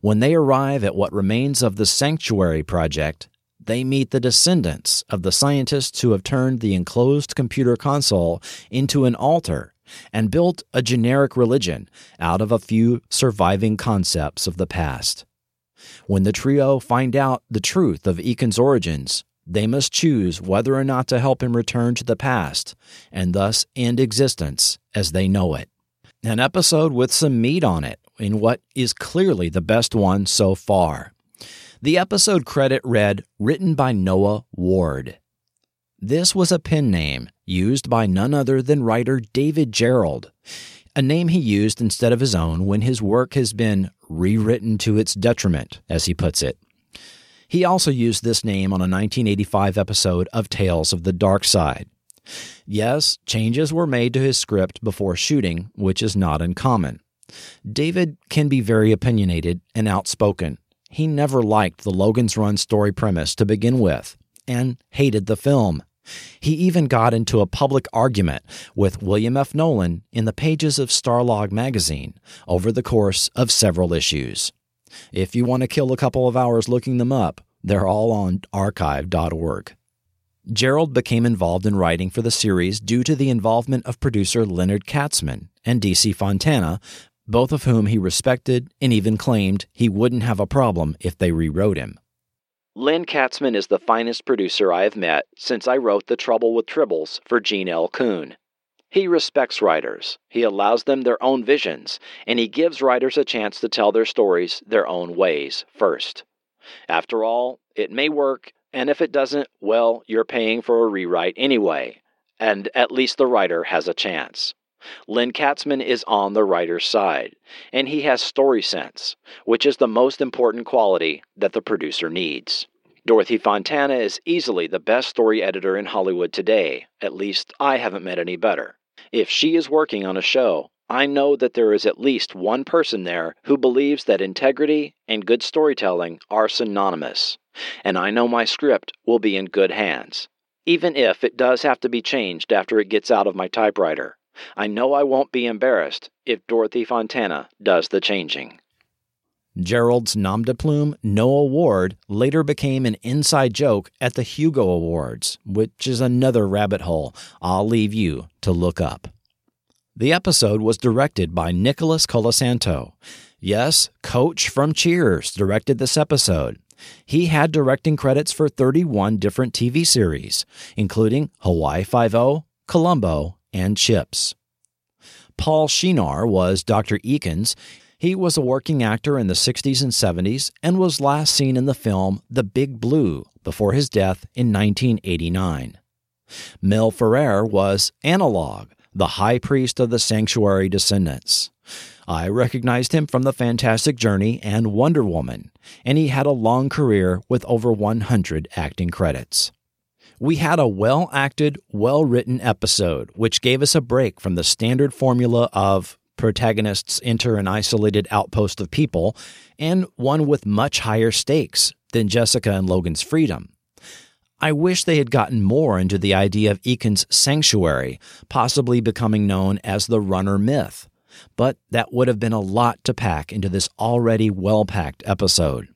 When they arrive at what remains of the Sanctuary Project, they meet the descendants of the scientists who have turned the enclosed computer console into an altar and built a generic religion out of a few surviving concepts of the past. When the trio find out the truth of Eakins' origins, they must choose whether or not to help him return to the past and thus end existence as they know it. An episode with some meat on it in what is clearly the best one so far. The episode credit read Written by Noah Ward. This was a pen name used by none other than writer David Gerrold, a name he used instead of his own when his work has been rewritten to its detriment, as he puts it. He also used this name on a 1985 episode of Tales of the Dark Side. Yes, changes were made to his script before shooting, which is not uncommon. David can be very opinionated and outspoken. He never liked the Logan's Run story premise to begin with and hated the film. He even got into a public argument with William F. Nolan in the pages of Starlog magazine over the course of several issues. If you want to kill a couple of hours looking them up, they're all on archive.org. Gerrold became involved in writing for the series due to the involvement of producer Leonard Katzman and DC Fontana, both of whom he respected and even claimed he wouldn't have a problem if they rewrote him. Len Katzman is the finest producer I have met since I wrote The Trouble with Tribbles for Gene L. Coon. He respects writers, he allows them their own visions, and he gives writers a chance to tell their stories their own ways first. After all, it may work, and if it doesn't, well, you're paying for a rewrite anyway, and at least the writer has a chance. Len Katzman is on the writer's side, and he has story sense, which is the most important quality that the producer needs. Dorothy Fontana is easily the best story editor in Hollywood today, at least I haven't met any better. If she is working on a show, I know that there is at least one person there who believes that integrity and good storytelling are synonymous, and I know my script will be in good hands. Even if it does have to be changed after it gets out of my typewriter, I know I won't be embarrassed if Dorothy Fontana does the changing. Gerrold's nom de plume, no award, later became an inside joke at the Hugo Awards, which is another rabbit hole I'll leave you to look up. The episode was directed by Nicholas Colasanto. Yes, Coach from Cheers directed this episode. He had directing credits for 31 different TV series, including Hawaii Five-O, Columbo, and Chips. Paul Shenar was Dr. Eakins. He was a working actor in the 60s and 70s and was last seen in the film The Big Blue before his death in 1989. Mel Ferrer was Analog, the high priest of the sanctuary descendants. I recognized him from The Fantastic Journey and Wonder Woman, and he had a long career with over 100 acting credits. We had a well acted, well written episode, which gave us a break from the standard formula of protagonists enter an isolated outpost of people, and one with much higher stakes than Jessica and Logan's freedom. I wish they had gotten more into the idea of Eakins' sanctuary, possibly becoming known as the runner myth, but that would have been a lot to pack into this already well packed episode.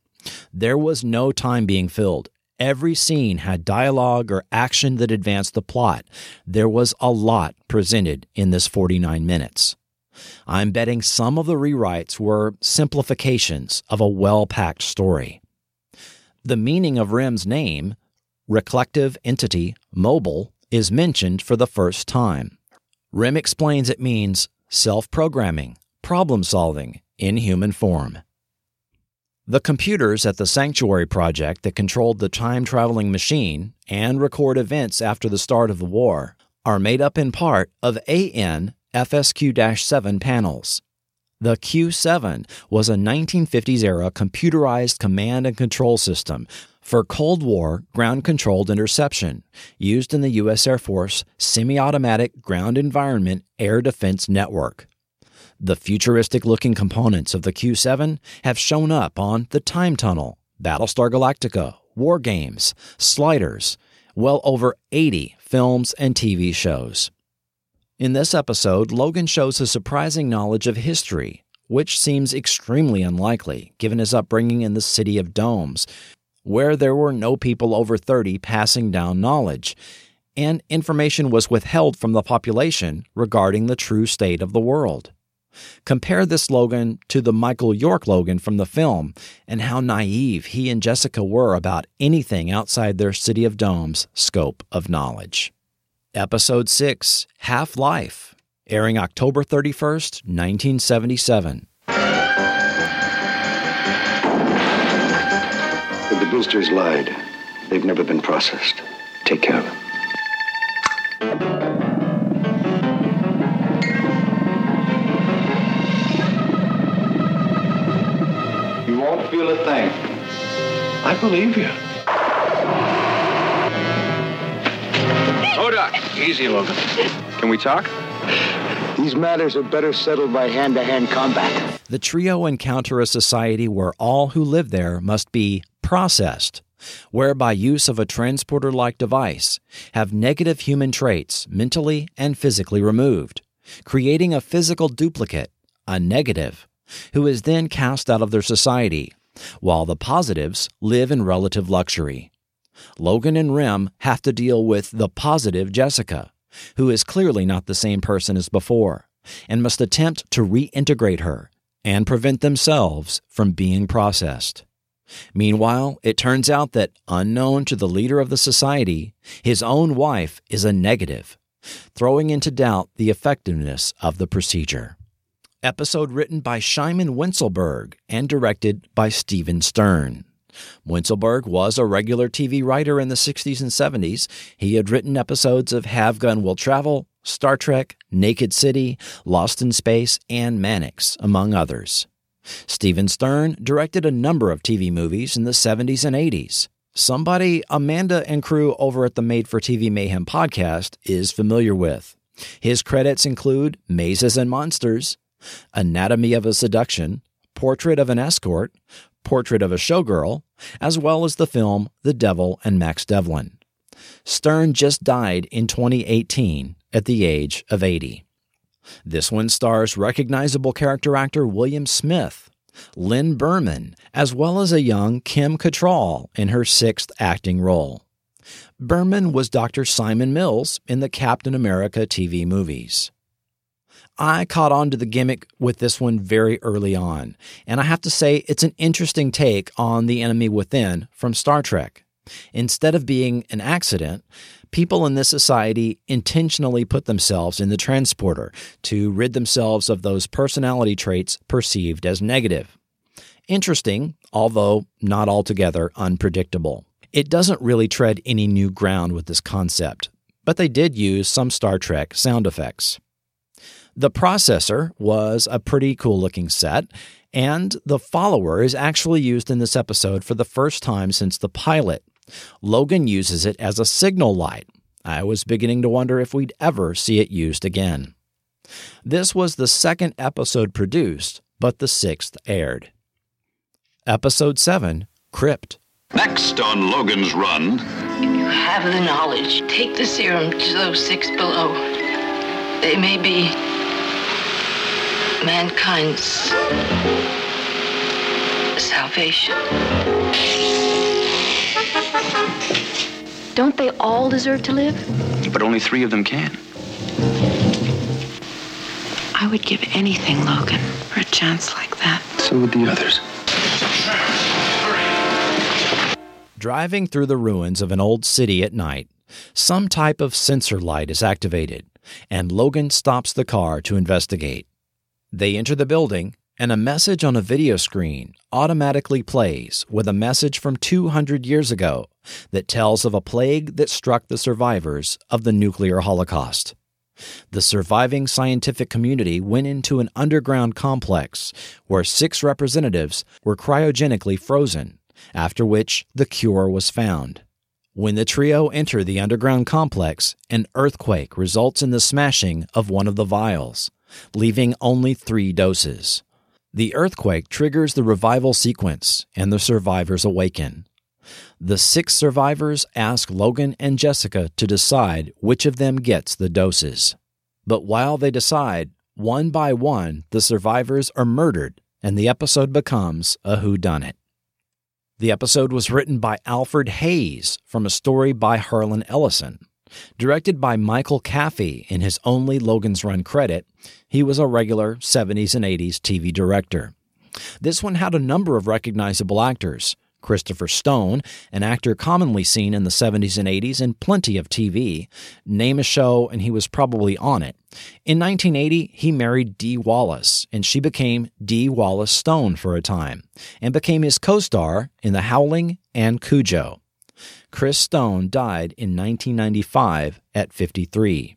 There was no time being filled. Every scene had dialogue or action that advanced the plot. There was a lot presented in this 49 minutes. I'm betting some of the rewrites were simplifications of a well packed story. The meaning of Rem's name, Reclective Entity Mobile, is mentioned for the first time. Rim explains it means self programming, problem solving in human form. The computers at the Sanctuary Project that controlled the time traveling machine and record events after the start of the war are made up in part of AN FSQ 7 panels. The Q7 was a 1950s era computerized command and control system for Cold War ground controlled interception used in the U.S. Air Force Semi Automatic Ground Environment Air Defense Network. The futuristic looking components of the Q7 have shown up on The Time Tunnel, Battlestar Galactica, War Games, Sliders, well over 80 films and TV shows. In this episode, Logan shows a surprising knowledge of history, which seems extremely unlikely given his upbringing in the city of domes, where there were no people over 30 passing down knowledge, and information was withheld from the population regarding the true state of the world. Compare this Logan to the Michael York Logan from the film and how naive he and Jessica were about anything outside their City of Domes scope of knowledge. Episode 6 Half Life, airing October 31st, 1977. The boosters lied. They've never been processed. Take care of them. You won't feel a thing. I believe you. Hold up. Easy, Logan. Can we talk? These matters are better settled by hand to hand combat. The trio encounter a society where all who live there must be processed, whereby use of a transporter like device have negative human traits mentally and physically removed, creating a physical duplicate, a negative, who is then cast out of their society, while the positives live in relative luxury. Logan and Rem have to deal with the positive Jessica, who is clearly not the same person as before, and must attempt to reintegrate her and prevent themselves from being processed. Meanwhile, it turns out that, unknown to the leader of the society, his own wife is a negative, throwing into doubt the effectiveness of the procedure. Episode written by Shimon Wincelberg and directed by Stephen Stern. Wincelberg was a regular TV writer in the 60s and 70s. He had written episodes of Have Gun Will Travel, Star Trek, Naked City, Lost in Space, and Mannix, among others. Stephen Stern directed a number of TV movies in the 70s and 80s. Somebody Amanda and crew over at the Made for TV Mayhem podcast is familiar with. His credits include Mazes and Monsters, Anatomy of a Seduction, Portrait of an Escort, Portrait of a Showgirl, as well as the film The Devil and Max Devlin. Stern just died in 2018 at the age of 80. This one stars recognizable character actor William Smith, Lynn Birman, as well as a young Kim Cattrall in her sixth acting role. Birman was Dr. Simon Mills in the Captain America TV movies. I caught on to the gimmick with this one very early on, and I have to say it's an interesting take on the enemy within from Star Trek. Instead of being an accident, people in this society intentionally put themselves in the transporter to rid themselves of those personality traits perceived as negative. Interesting, although not altogether unpredictable. It doesn't really tread any new ground with this concept, but they did use some Star Trek sound effects. The processor was a pretty cool looking set, and the follower is actually used in this episode for the first time since the pilot. Logan uses it as a signal light. I was beginning to wonder if we'd ever see it used again. This was the second episode produced, but the sixth aired. Episode 7 Crypt. Next on Logan's Run. You have the knowledge. Take the serum to those six below. They may be mankind's salvation. Don't they all deserve to live? But only three of them can. I would give anything, Logan, for a chance like that. So would the others. Driving through the ruins of an old city at night, some type of sensor light is activated, and Logan stops the car to investigate. They enter the building, and a message on a video screen automatically plays with a message from 200 years ago that tells of a plague that struck the survivors of the nuclear holocaust. The surviving scientific community went into an underground complex where six representatives were cryogenically frozen, after which the cure was found. When the trio enter the underground complex, an earthquake results in the smashing of one of the vials leaving only three doses. The earthquake triggers the revival sequence, and the survivors awaken. The six survivors ask Logan and Jessica to decide which of them gets the doses. But while they decide, one by one, the survivors are murdered, and the episode becomes a whodunit. The episode was written by Alfred Hayes from a story by Harlan Ellison. Directed by Michael Caffey in his only Logan's Run credit, he was a regular 70s and 80s TV director. This one had a number of recognizable actors. Christopher Stone, an actor commonly seen in the 70s and 80s in plenty of TV. Name a show, and he was probably on it. In 1980, he married Dee Wallace, and she became Dee Wallace Stone for a time, and became his co star in The Howling and Cujo. Chris Stone died in 1995 at 53.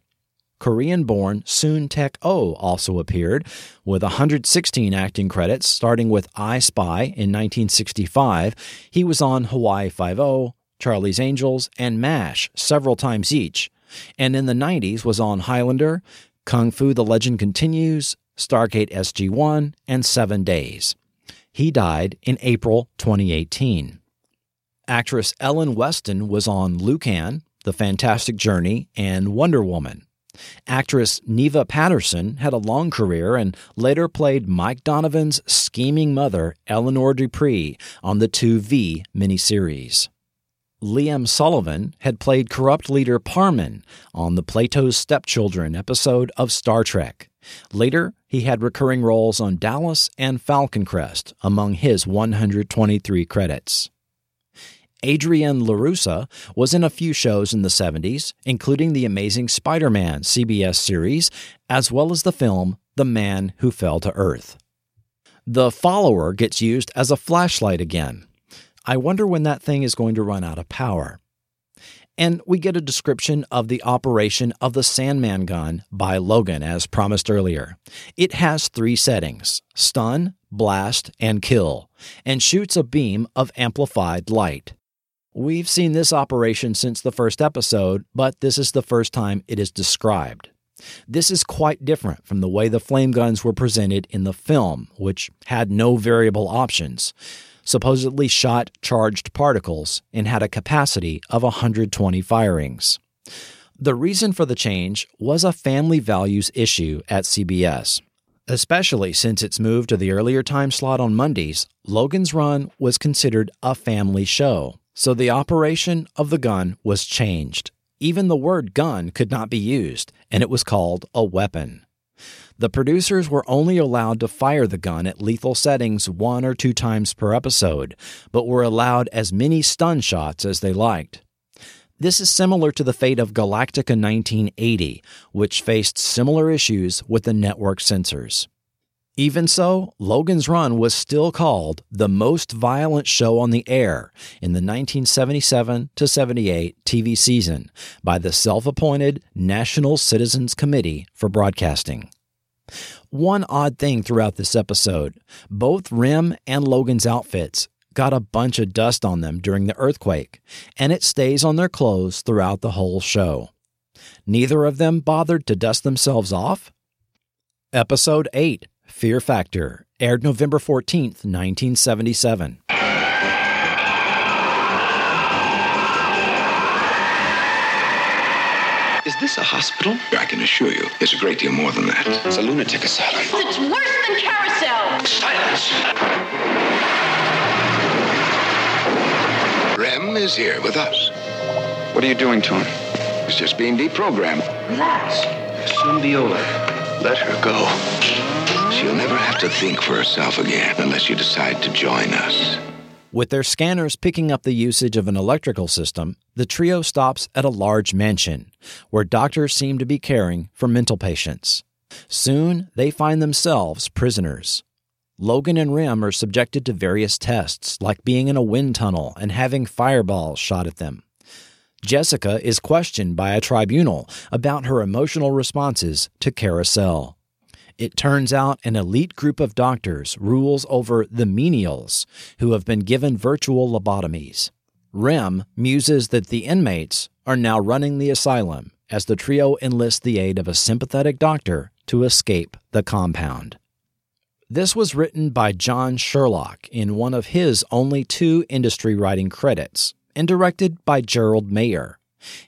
Korean born Soon Tek Oh also appeared, with 116 acting credits, starting with I Spy in 1965. He was on Hawaii Five-O, Charlie's Angels, and MASH several times each, and in the 90s was on Highlander, Kung Fu The Legend Continues, Stargate SG 1, and Seven Days. He died in April 2018. Actress Ellen Weston was on Lucan, The Fantastic Journey, and Wonder Woman. Actress Neva Patterson had a long career and later played Mike Donovan's scheming mother, Eleanor Dupres, on the 2V miniseries. Liam Sullivan had played corrupt leader Parmen on the Plato's Stepchildren episode of Star Trek. Later, he had recurring roles on Dallas and Falcon Crest among his 123 credits. Adrienne LaRussa was in a few shows in the 70s, including the Amazing Spider Man CBS series, as well as the film The Man Who Fell to Earth. The follower gets used as a flashlight again. I wonder when that thing is going to run out of power. And we get a description of the operation of the Sandman gun by Logan, as promised earlier. It has three settings stun, blast, and kill, and shoots a beam of amplified light. We've seen this operation since the first episode, but this is the first time it is described. This is quite different from the way the flame guns were presented in the film, which had no variable options, supposedly shot charged particles, and had a capacity of 120 firings. The reason for the change was a family values issue at CBS. Especially since its move to the earlier time slot on Mondays, Logan's Run was considered a family show, so the operation of the gun was changed. Even the word gun could not be used, and it was called a weapon. The producers were only allowed to fire the gun at lethal settings one or two times per episode, but were allowed as many stun shots as they liked. This is similar to the fate of Galactica 1980, which faced similar issues with the network censors. Even so, Logan's Run was still called the most violent show on the air in the 1977 to 78 TV season by the self appointed National Citizens Committee for Broadcasting. One odd thing throughout this episode both Rem and Logan's outfits got a bunch of dust on them during the earthquake, and it stays on their clothes throughout the whole show. Neither of them bothered to dust themselves off? Episode 8 Fear Factor aired November 14th, 1977. Is this a hospital? I can assure you, it's a great deal more than that. It's a lunatic asylum. It's worse than carousel. Silence! Rem is here with us. What are you doing to him? He's just being deprogrammed. Relax. It'll soon be over. Let her go. She'll never have to think for herself again unless you decide to join us. With their scanners picking up the usage of an electrical system, the trio stops at a large mansion where doctors seem to be caring for mental patients. Soon, they find themselves prisoners. Logan and Rem are subjected to various tests, like being in a wind tunnel and having fireballs shot at them. Jessica is questioned by a tribunal about her emotional responses to Carousel. It turns out an elite group of doctors rules over the menials who have been given virtual lobotomies. Rem muses that the inmates are now running the asylum as the trio enlists the aid of a sympathetic doctor to escape the compound. This was written by John Sherlock in one of his only two industry writing credits and directed by Gerald Mayer.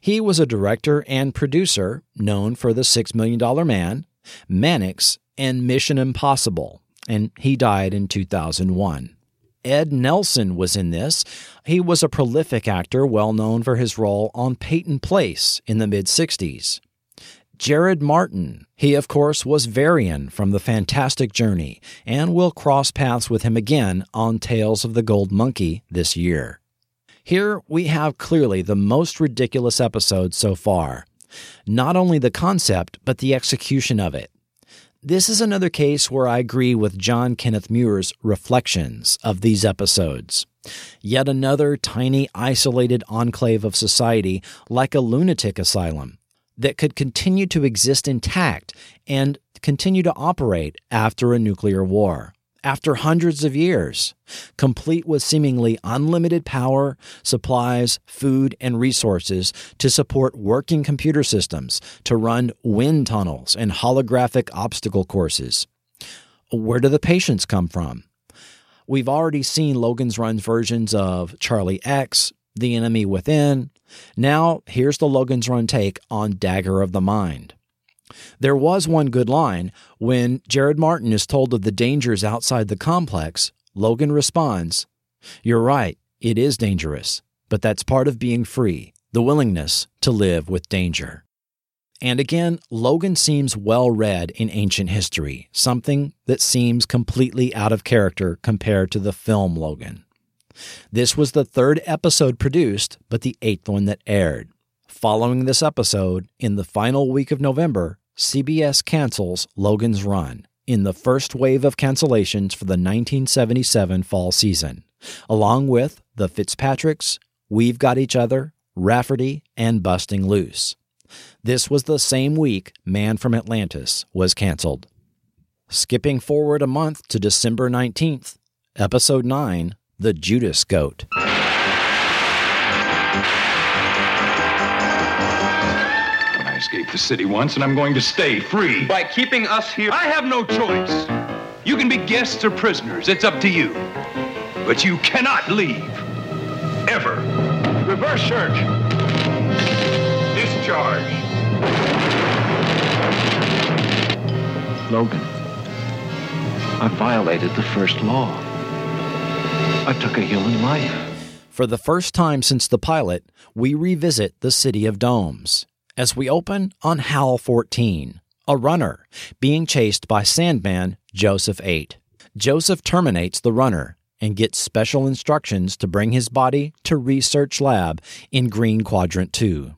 He was a director and producer known for The Six Million Dollar Man, Mannix, and Mission Impossible, and he died in 2001. Ed Nelson was in this. He was a prolific actor, well known for his role on Peyton Place in the mid 60s. Jared Martin, he of course was Varian from The Fantastic Journey, and will cross paths with him again on Tales of the Gold Monkey this year. Here we have clearly the most ridiculous episode so far. Not only the concept, but the execution of it. This is another case where I agree with John Kenneth Muir's reflections of these episodes. Yet another tiny, isolated enclave of society, like a lunatic asylum, that could continue to exist intact and continue to operate after a nuclear war after hundreds of years, complete with seemingly unlimited power, supplies, food, and resources to support working computer systems, to run wind tunnels and holographic obstacle courses. Where do the patients come from? We've already seen Logan's Run versions of Charlie X, The Enemy Within. Now, here's the Logan's Run take on Dagger of the Mind. There was one good line. When Jared Martin is told of the dangers outside the complex, Logan responds, You're right, it is dangerous, but that's part of being free, the willingness to live with danger. And again, Logan seems well read in ancient history, something that seems completely out of character compared to the film Logan. This was the third episode produced, but the eighth one that aired. Following this episode, in the final week of November, CBS cancels Logan's Run in the first wave of cancellations for the 1977 fall season, along with The Fitzpatricks, We've Got Each Other, Rafferty, and Busting Loose. This was the same week Man from Atlantis was canceled. Skipping forward a month to December 19th, Episode 9 The Judas Goat. Escaped the city once, and I'm going to stay free. By keeping us here, I have no choice. You can be guests or prisoners. It's up to you. But you cannot leave. Ever. Reverse search. Discharge. Logan, I violated the first law. I took a human life. For the first time since the pilot, we revisit the City of Domes as we open on HAL 14, a runner being chased by Sandman Joseph 8. Joseph terminates the runner and gets special instructions to bring his body to Research Lab in Green Quadrant 2.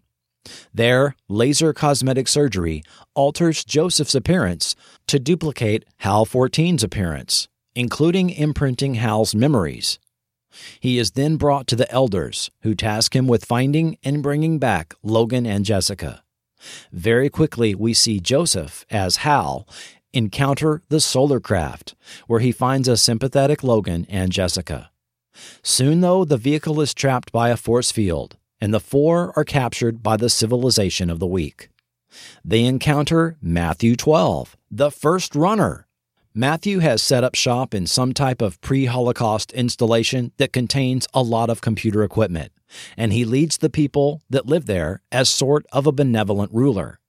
There, laser cosmetic surgery alters Joseph's appearance to duplicate HAL 14's appearance, including imprinting HAL's memories. He is then brought to the elders, who task him with finding and bringing back Logan and Jessica. Very quickly, we see Joseph, as Hal, encounter the solar craft, where he finds a sympathetic Logan and Jessica. Soon, though, the vehicle is trapped by a force field, and the four are captured by the civilization of the week. They encounter Matthew 12, the first runner. Matthew has set up shop in some type of pre Holocaust installation that contains a lot of computer equipment, and he leads the people that live there as sort of a benevolent ruler.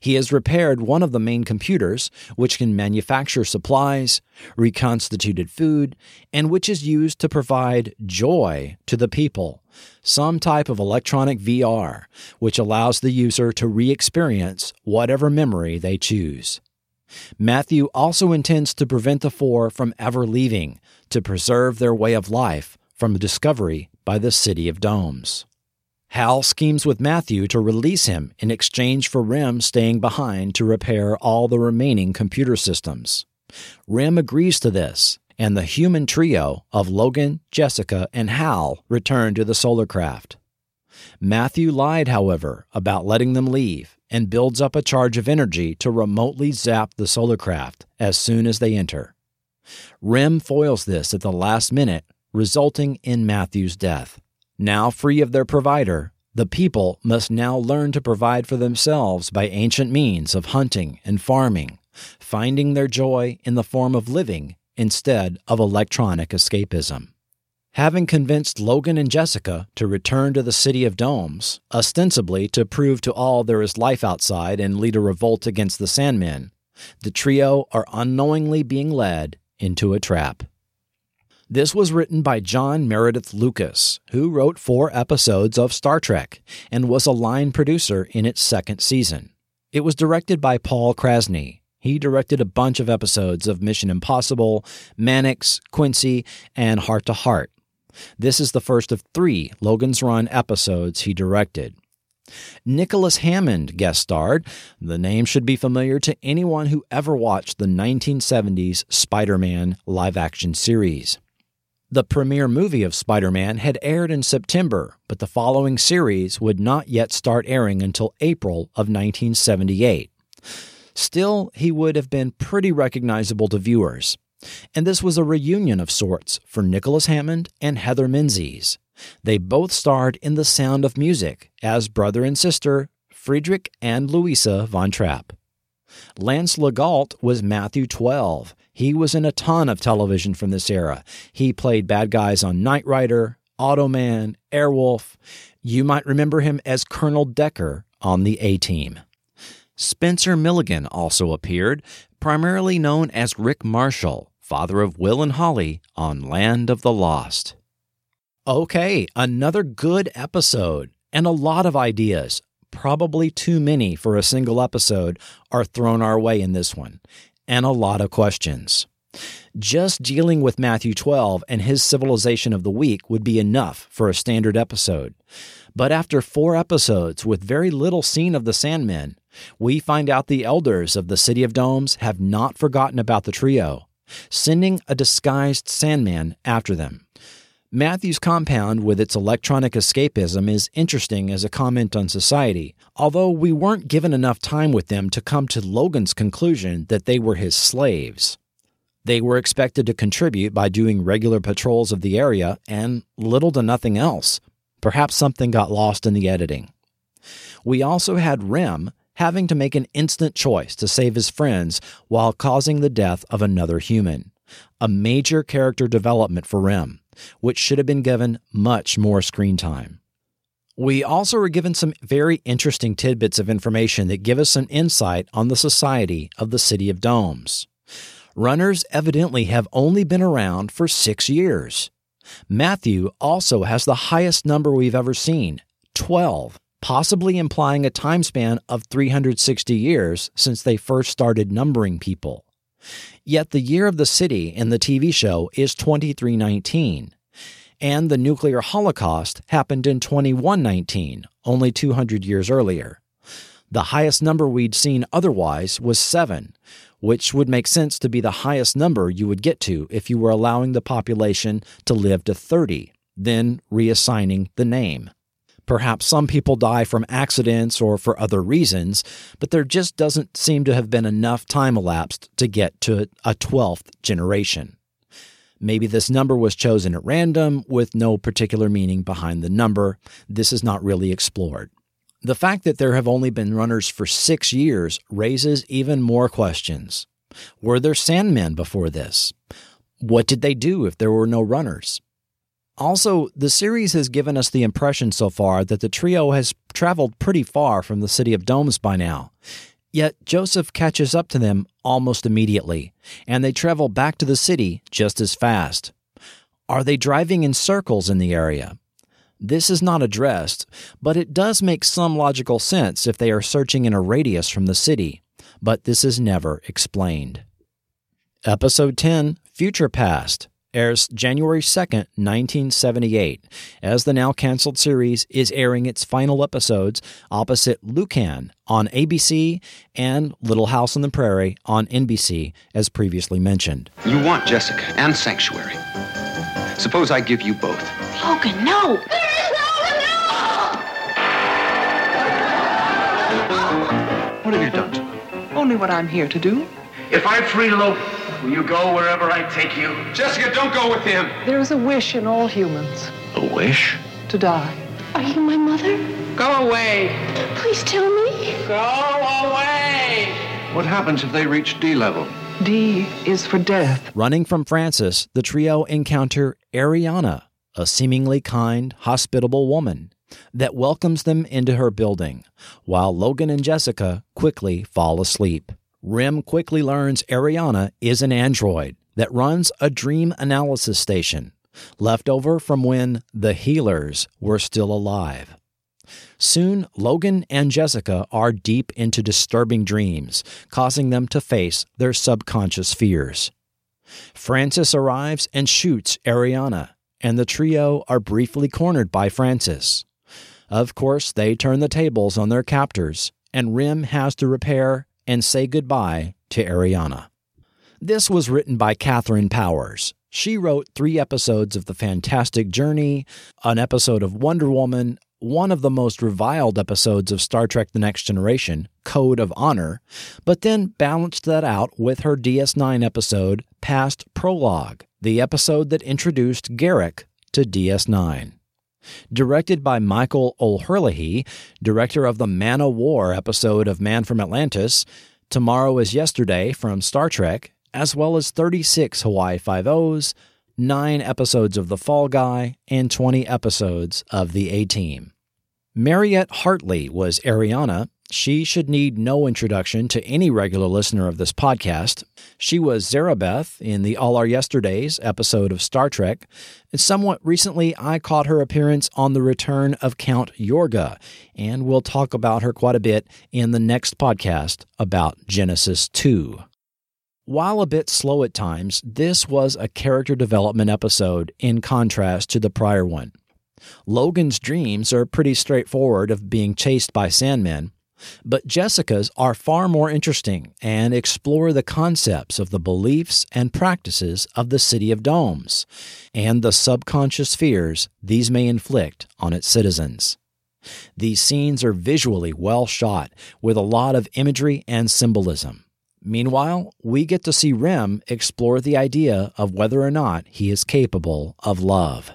He has repaired one of the main computers, which can manufacture supplies, reconstituted food, and which is used to provide joy to the people, some type of electronic VR, which allows the user to re experience whatever memory they choose. Matthew also intends to prevent the four from ever leaving to preserve their way of life from discovery by the City of Domes. Hal schemes with Matthew to release him in exchange for Rem staying behind to repair all the remaining computer systems. Rem agrees to this, and the human trio of Logan, Jessica, and Hal return to the solar craft. Matthew lied, however, about letting them leave and builds up a charge of energy to remotely zap the solar craft as soon as they enter. Rem foils this at the last minute, resulting in Matthew's death. Now free of their provider, the people must now learn to provide for themselves by ancient means of hunting and farming, finding their joy in the form of living instead of electronic escapism. Having convinced Logan and Jessica to return to the City of Domes, ostensibly to prove to all there is life outside and lead a revolt against the Sandmen, the trio are unknowingly being led into a trap. This was written by John Meredith Lucas, who wrote four episodes of Star Trek and was a line producer in its second season. It was directed by Paul Krasny. He directed a bunch of episodes of Mission Impossible, Mannix, Quincy, and Hart to Hart. This is the first of three Logan's Run episodes he directed. Nicholas Hammond guest starred. The name should be familiar to anyone who ever watched the 1970s Spider Man live action series. The premiere movie of Spider Man had aired in September, but the following series would not yet start airing until April of 1978. Still, he would have been pretty recognizable to viewers. And this was a reunion of sorts for Nicholas Hammond and Heather Menzies. They both starred in The Sound of Music as brother and sister Friedrich and Louisa von Trapp. Lance Legault was Matthew 12 he was in a ton of television from this era. He played bad guys on Knight Rider, Automan, Airwolf. You might remember him as Colonel Decker on the A Team. Spencer Milligan also appeared, primarily known as Rick Marshall, father of Will and Holly on Land of the Lost. Okay, another good episode and a lot of ideas, probably too many for a single episode, are thrown our way in this one and a lot of questions. Just dealing with Matthew 12 and his civilization of the week would be enough for a standard episode. But after four episodes with very little seen of the Sandmen, we find out the elders of the City of Domes have not forgotten about the trio, sending a disguised Sandman after them. Matthew's compound, with its electronic escapism, is interesting as a comment on society, although we weren't given enough time with them to come to Logan's conclusion that they were his slaves. They were expected to contribute by doing regular patrols of the area and little to nothing else. Perhaps something got lost in the editing. We also had Rem having to make an instant choice to save his friends while causing the death of another human. A major character development for Rem, which should have been given much more screen time. We also were given some very interesting tidbits of information that give us an insight on the society of the City of Domes. Runners evidently have only been around for six years. Matthew also has the highest number we've ever seen 12, possibly implying a time span of 360 years since they first started numbering people. Yet the year of the city in the TV show is 2319, and the nuclear holocaust happened in 2119, only 200 years earlier. The highest number we'd seen otherwise was 7, which would make sense to be the highest number you would get to if you were allowing the population to live to 30, then reassigning the name. Perhaps some people die from accidents or for other reasons, but there just doesn't seem to have been enough time elapsed to get to a 12th generation. Maybe this number was chosen at random with no particular meaning behind the number. This is not really explored. The fact that there have only been runners for six years raises even more questions. Were there Sandmen before this? What did they do if there were no runners? Also, the series has given us the impression so far that the trio has traveled pretty far from the city of Domes by now. Yet Joseph catches up to them almost immediately, and they travel back to the city just as fast. Are they driving in circles in the area? This is not addressed, but it does make some logical sense if they are searching in a radius from the city, but this is never explained. Episode 10 Future Past airs January 2nd, 1978, as the now canceled series is airing its final episodes opposite Lucan on ABC and Little House on the Prairie on NBC, as previously mentioned. You want Jessica and Sanctuary. Suppose I give you both. Logan, no! There is no renewal. What have you done to them? Only what I'm here to do. If I free Logan, will you go wherever I take you? Jessica, don't go with him. There is a wish in all humans A wish? to die. Are you my mother? Go away. Please tell me. Go away. What happens if they reach D level? D is for death. Running from Francis, the trio encounter Ariana, a seemingly kind, hospitable woman that welcomes them into her building, while Logan and Jessica quickly fall asleep. Rem quickly learns Ariana is an android that runs a dream analysis station, left over from when the healers were still alive. Soon, Logan and Jessica are deep into disturbing dreams, causing them to face their subconscious fears. Francis arrives and shoots Ariana, and the trio are briefly cornered by Francis. Of course, they turn the tables on their captors, and Rem has to repair and say goodbye to Ariana. This was written by Katharyn Powers. She wrote three episodes of The Fantastic Journey, an episode of Wonder Woman, one of the most reviled episodes of Star Trek The Next Generation, Code of Honor, but then balanced that out with her DS9 episode, Past Prologue, the episode that introduced Garak to DS9. Directed by Michael O'Herlihy, director of the Man o' War episode of Man from Atlantis, Tomorrow is Yesterday from Star Trek, as well as 36 Hawaii Five-O's, 9 episodes of The Fall Guy, and 20 episodes of The A-Team. Mariette Hartley was Ariana. She should need no introduction to any regular listener of this podcast. She was Zarabeth in the All Our Yesterdays episode of Star Trek. And somewhat recently, I caught her appearance on the return of Count Yorga, and we'll talk about her quite a bit in the next podcast about Genesis 2. While a bit slow at times, this was a character development episode in contrast to the prior one. Logan's dreams are pretty straightforward of being chased by Sandmen, but Jessica's are far more interesting and explore the concepts of the beliefs and practices of the City of Domes and the subconscious fears these may inflict on its citizens. These scenes are visually well shot with a lot of imagery and symbolism. Meanwhile, we get to see Rem explore the idea of whether or not he is capable of love.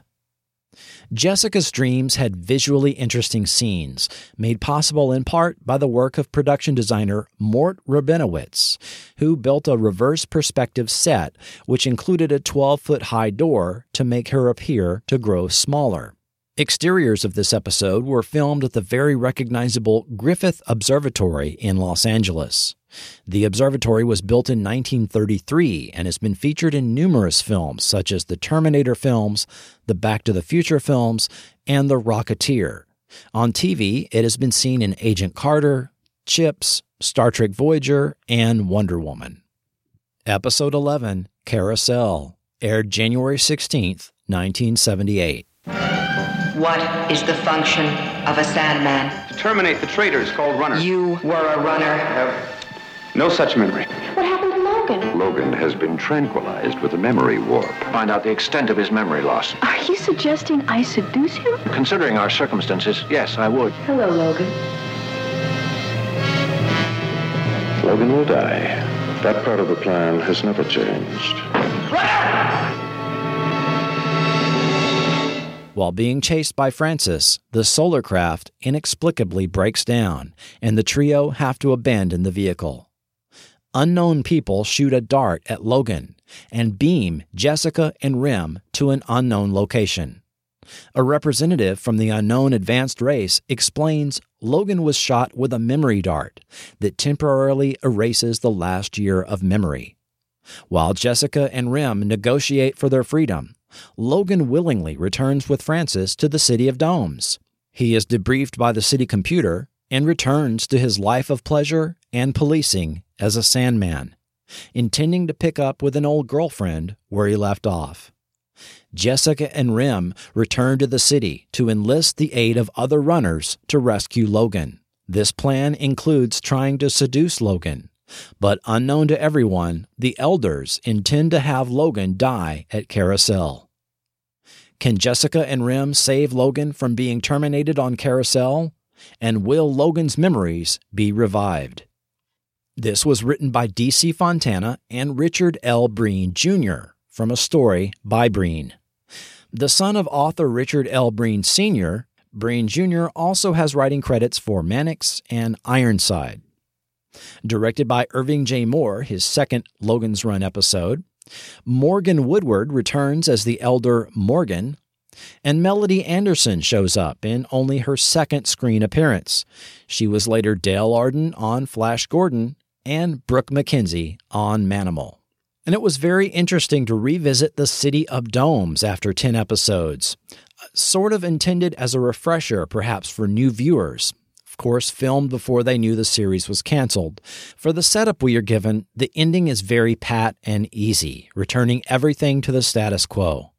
Jessica's Dreams had visually interesting scenes, made possible in part by the work of production designer Mort Rabinowitz, who built a reverse perspective set which included a 12 foot high door to make her appear to grow smaller. Exteriors of this episode were filmed at the very recognizable Griffith Observatory in Los Angeles. The observatory was built in 1933 and has been featured in numerous films such as the Terminator films, the Back to the Future films, and The Rocketeer. On TV, it has been seen in Agent Carter, Chips, Star Trek Voyager, and Wonder Woman. Episode 11, Carousel, aired January 16, 1978. What is the function of a Sandman? To terminate the traitors called runners. You were a runner. No such memory. What happened to Logan? Logan has been tranquilized with a memory warp. Find out the extent of his memory loss. Are you suggesting I seduce him? Considering our circumstances, yes, I would. Hello, Logan. Logan will die. That part of the plan has never changed. While being chased by Francis, the solar craft inexplicably breaks down, and the trio have to abandon the vehicle. Unknown people shoot a dart at Logan and beam Jessica and Rem to an unknown location. A representative from the unknown advanced race explains Logan was shot with a memory dart that temporarily erases the last year of memory. While Jessica and Rem negotiate for their freedom, Logan willingly returns with Francis to the City of Domes. He is debriefed by the city computer and returns to his life of pleasure and policing as a Sandman, intending to pick up with an old girlfriend where he left off. Jessica and Rem return to the city to enlist the aid of other runners to rescue Logan. This plan includes trying to seduce Logan, but unknown to everyone, the elders intend to have Logan die at Carousel. Can Jessica and Rem save Logan from being terminated on Carousel? And will Logan's memories be revived? This was written by D.C. Fontana and Richard L. Breen Jr. from a story by Breen. The son of author Richard L. Breen Sr., Breen Jr. also has writing credits for Mannix and Ironside. Directed by Irving J. Moore, his second Logan's Run episode, Morgan Woodward returns as the elder Morgan, and Melody Anderson shows up in only her second screen appearance. She was later Dale Arden on Flash Gordon and Brooke McKenzie on Manimal. And it was very interesting to revisit the City of Domes after 10 episodes, uh, sort of intended as a refresher, perhaps, for new viewers. Of course, filmed before they knew the series was canceled. For the setup we are given, the ending is very pat and easy, returning everything to the status quo.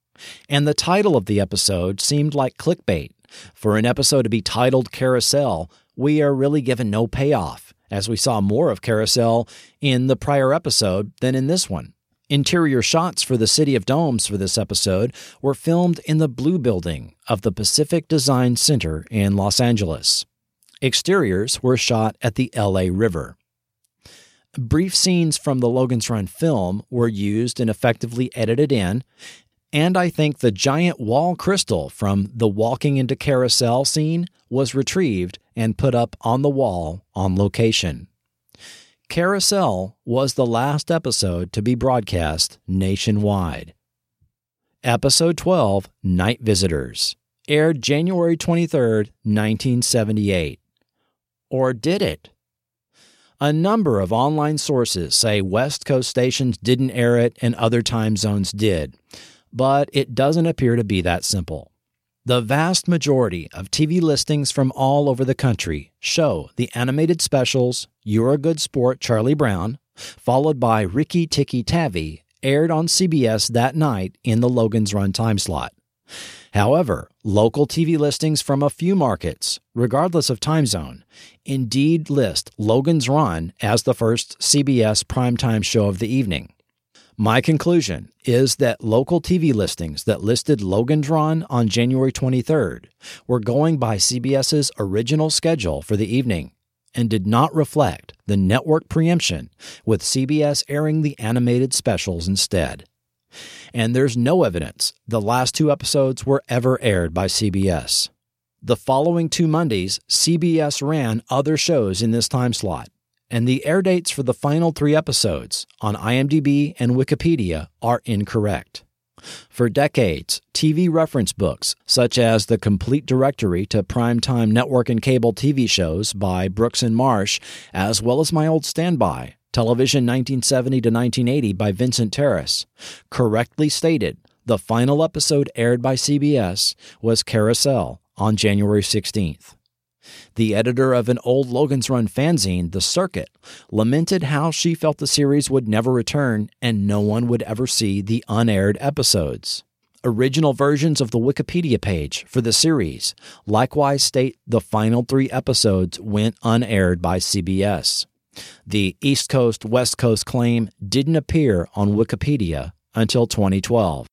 And the title of the episode seemed like clickbait. For an episode to be titled Carousel, we are really given no payoff, as we saw more of Carousel in the prior episode than in this one. Interior shots for the City of Domes for this episode were filmed in the Blue Building of the Pacific Design Center in Los Angeles. Exteriors were shot at the LA River. Brief scenes from the Logan's Run film were used and effectively edited in, and I think the giant wall crystal from the walking into carousel scene was retrieved and put up on the wall on location. Carousel was the last episode to be broadcast nationwide. Episode 12, Night Visitors, aired January 23, 1978. Or did it? A number of online sources say West Coast stations didn't air it and other time zones did, but it doesn't appear to be that simple. The vast majority of TV listings from all over the country show the animated specials You're a Good Sport Charlie Brown, followed by Rikki Tikki Tavi, aired on CBS that night in the Logan's Run time slot. However, local TV listings from a few markets, regardless of time zone, indeed list Logan's Run as the first CBS primetime show of the evening. My conclusion is that local TV listings that listed Logan's Run on January 23rd were going by CBS's original schedule for the evening and did not reflect the network preemption, with CBS airing the animated specials instead and there's no evidence the last two episodes were ever aired by CBS. The following two Mondays, CBS ran other shows in this time slot, and the air dates for the final three episodes on IMDb and Wikipedia are incorrect. For decades, TV reference books, such as The Complete Directory to Primetime Network and Cable TV Shows by Brooks and Marsh, as well as my old standby, Television 1970 to 1980 by Vincent Terrace, correctly stated the final episode aired by CBS was Carousel on January 16th. The editor of an old Logan's Run fanzine, The Circuit, lamented how she felt the series would never return and no one would ever see the unaired episodes. Original versions of the Wikipedia page for the series likewise state the final three episodes went unaired by CBS. The East Coast West Coast claim didn't appear on Wikipedia until 2012.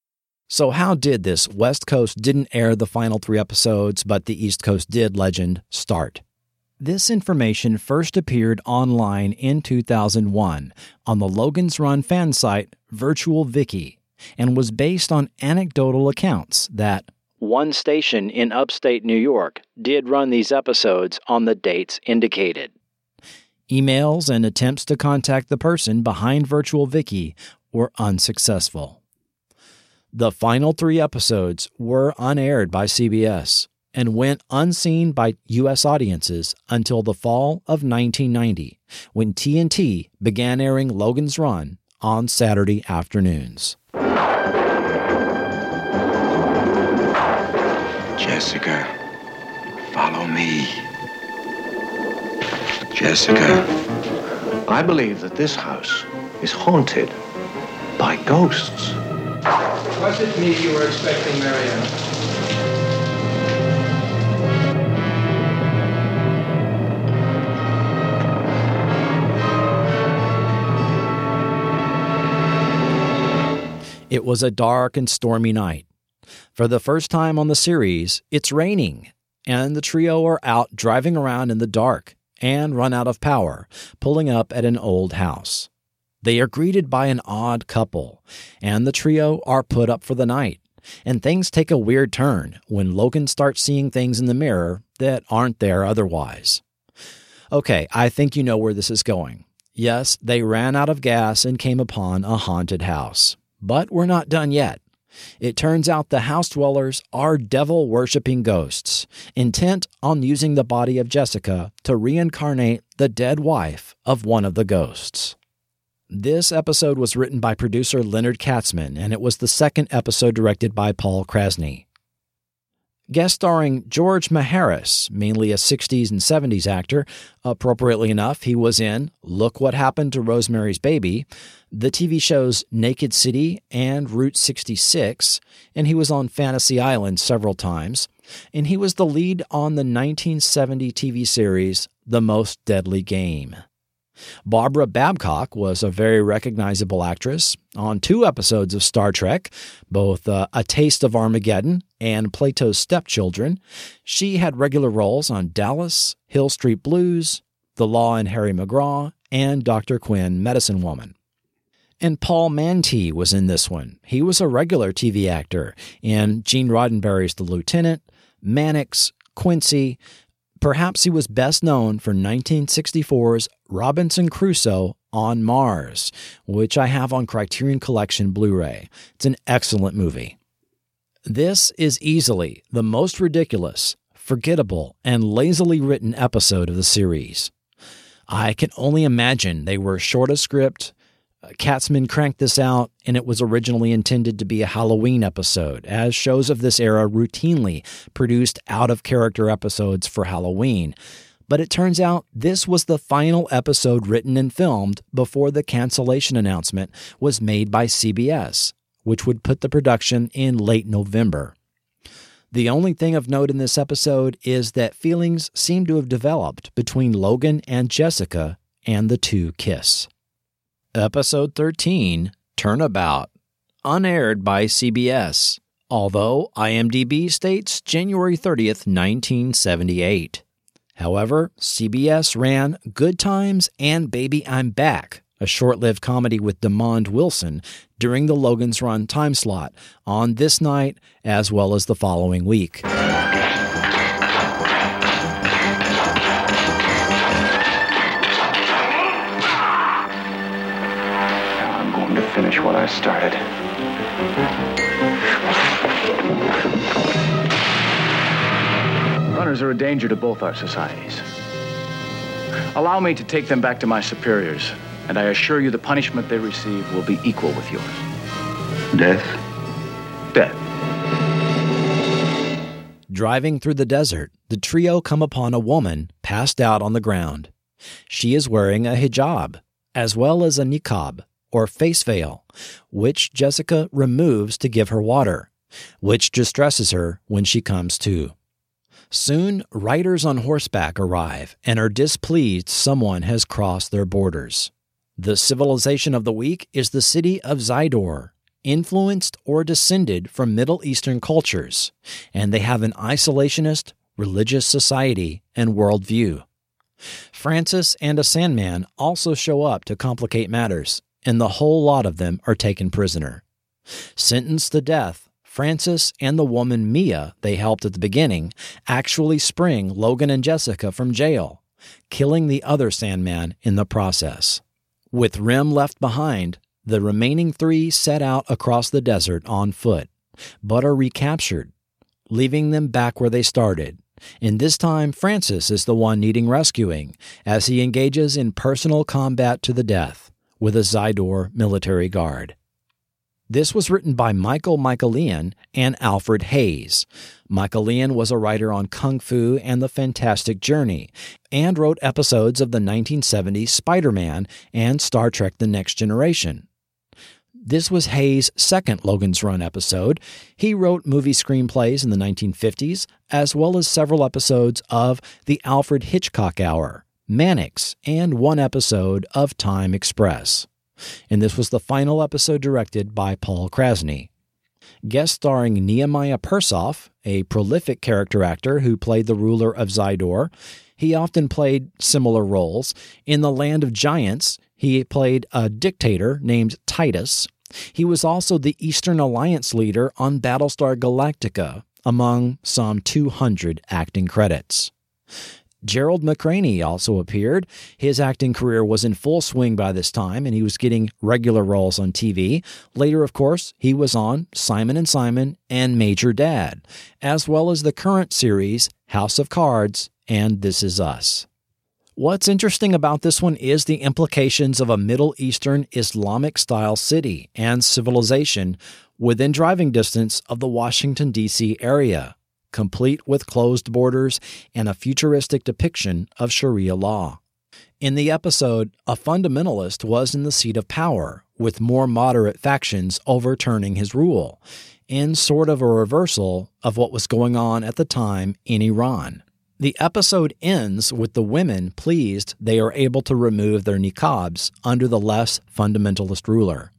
So, how did this West Coast didn't air the final three episodes, but the East Coast did legend start? This information first appeared online in 2001 on the Logan's Run fan site Virtual Vicky and was based on anecdotal accounts that one station in upstate New York did run these episodes on the dates indicated. Emails and attempts to contact the person behind Virtual Vicky were unsuccessful. The final three episodes were unaired by CBS and went unseen by U.S. audiences until the fall of 1990, when TNT began airing Logan's Run on Saturday afternoons. Jessica, follow me. Jessica. I believe that this house is haunted by ghosts. Was it me you were expecting, Marianne? It was a dark and stormy night. For the first time on the series, it's raining, and the trio are out driving around in the dark and run out of power, pulling up at an old house. They are greeted by an odd couple, and the trio are put up for the night. And things take a weird turn when Logan starts seeing things in the mirror that aren't there otherwise. Okay, I think you know where this is going. Yes, they ran out of gas and came upon a haunted house. But we're not done yet. It turns out the house dwellers are devil worshipping ghosts, intent on using the body of Jessica to reincarnate the dead wife of one of the ghosts. This episode was written by producer Leonard Katzman, and it was the second episode directed by Paul Krasny. Guest starring George Maharis, mainly a 60s and 70s actor. Appropriately enough, he was in Look What Happened to Rosemary's Baby, the TV shows Naked City and Route 66, and he was on Fantasy Island several times. And he was the lead on the 1970 TV series The Most Deadly Game. Barbara Babcock was a very recognizable actress on two episodes of Star Trek, both uh, A Taste of Armageddon and Plato's Stepchildren. She had regular roles on Dallas, Hill Street Blues, The Law and Harry McGraw, and Dr. Quinn, Medicine Woman. And Paul Mantee was in this one. He was a regular TV actor in Gene Roddenberry's The Lieutenant, Mannix, Quincy, Perhaps he was best known for 1964's Robinson Crusoe on Mars, which I have on Criterion Collection Blu ray. It's an excellent movie. This is easily the most ridiculous, forgettable, and lazily written episode of the series. I can only imagine they were short of script, Katzman cranked this out, and it was originally intended to be a Halloween episode, as shows of this era routinely produced out of character episodes for Halloween. But it turns out this was the final episode written and filmed before the cancellation announcement was made by CBS, which would put the production in late November. The only thing of note in this episode is that feelings seem to have developed between Logan and Jessica, and the two kiss. Episode 13 Turnabout, unaired by CBS, although IMDb states January 30th, 1978. However, CBS ran Good Times and Baby I'm Back, a short lived comedy with Demond Wilson, during the Logan's Run time slot on this night as well as the following week. Finish what I started. Runners are a danger to both our societies. Allow me to take them back to my superiors, and I assure you the punishment they receive will be equal with yours. Death? Death. Driving through the desert, the trio come upon a woman passed out on the ground. She is wearing a hijab, as well as a niqab, or face veil, which Jessica removes to give her water, which distresses her when she comes to. Soon, riders on horseback arrive and are displeased someone has crossed their borders. The civilization of the week is the city of Zydor, influenced or descended from Middle Eastern cultures, and they have an isolationist, religious society and worldview. Francis and a Sandman also show up to complicate matters, and the whole lot of them are taken prisoner. Sentenced to death, Francis and the woman Mia they helped at the beginning actually spring Logan and Jessica from jail, killing the other Sandman in the process. With Rem left behind, the remaining three set out across the desert on foot, but are recaptured, leaving them back where they started. And this time, Francis is the one needing rescuing as he engages in personal combat to the death with a Zydor military guard. This was written by Michael Michaelian and Alfred Hayes. Michaelian was a writer on Kung Fu and The Fantastic Journey, and wrote episodes of the 1970s Spider Man and Star Trek The Next Generation. This was Hayes' second Logan's Run episode. He wrote movie screenplays in the 1950s, as well as several episodes of The Alfred Hitchcock Hour, Mannix, and one episode of Time Express and this was the final episode directed by Paul Krasny. Guest starring Nehemiah Persoff, a prolific character actor who played the ruler of Zydor. He often played similar roles. In The Land of Giants, he played a dictator named Titus. He was also the Eastern Alliance leader on Battlestar Galactica, among some 200 acting credits. Gerald McRaney also appeared. His acting career was in full swing by this time, and he was getting regular roles on TV. Later, of course, he was on Simon and Simon and Major Dad, as well as the current series House of Cards and This Is Us. What's interesting about this one is the implications of a Middle Eastern Islamic style city and civilization within driving distance of the Washington, D.C. area complete with closed borders and a futuristic depiction of Sharia law. In the episode, a fundamentalist was in the seat of power, with more moderate factions overturning his rule, in sort of a reversal of what was going on at the time in Iran. The episode ends with the women pleased they are able to remove their niqabs under the less fundamentalist ruler.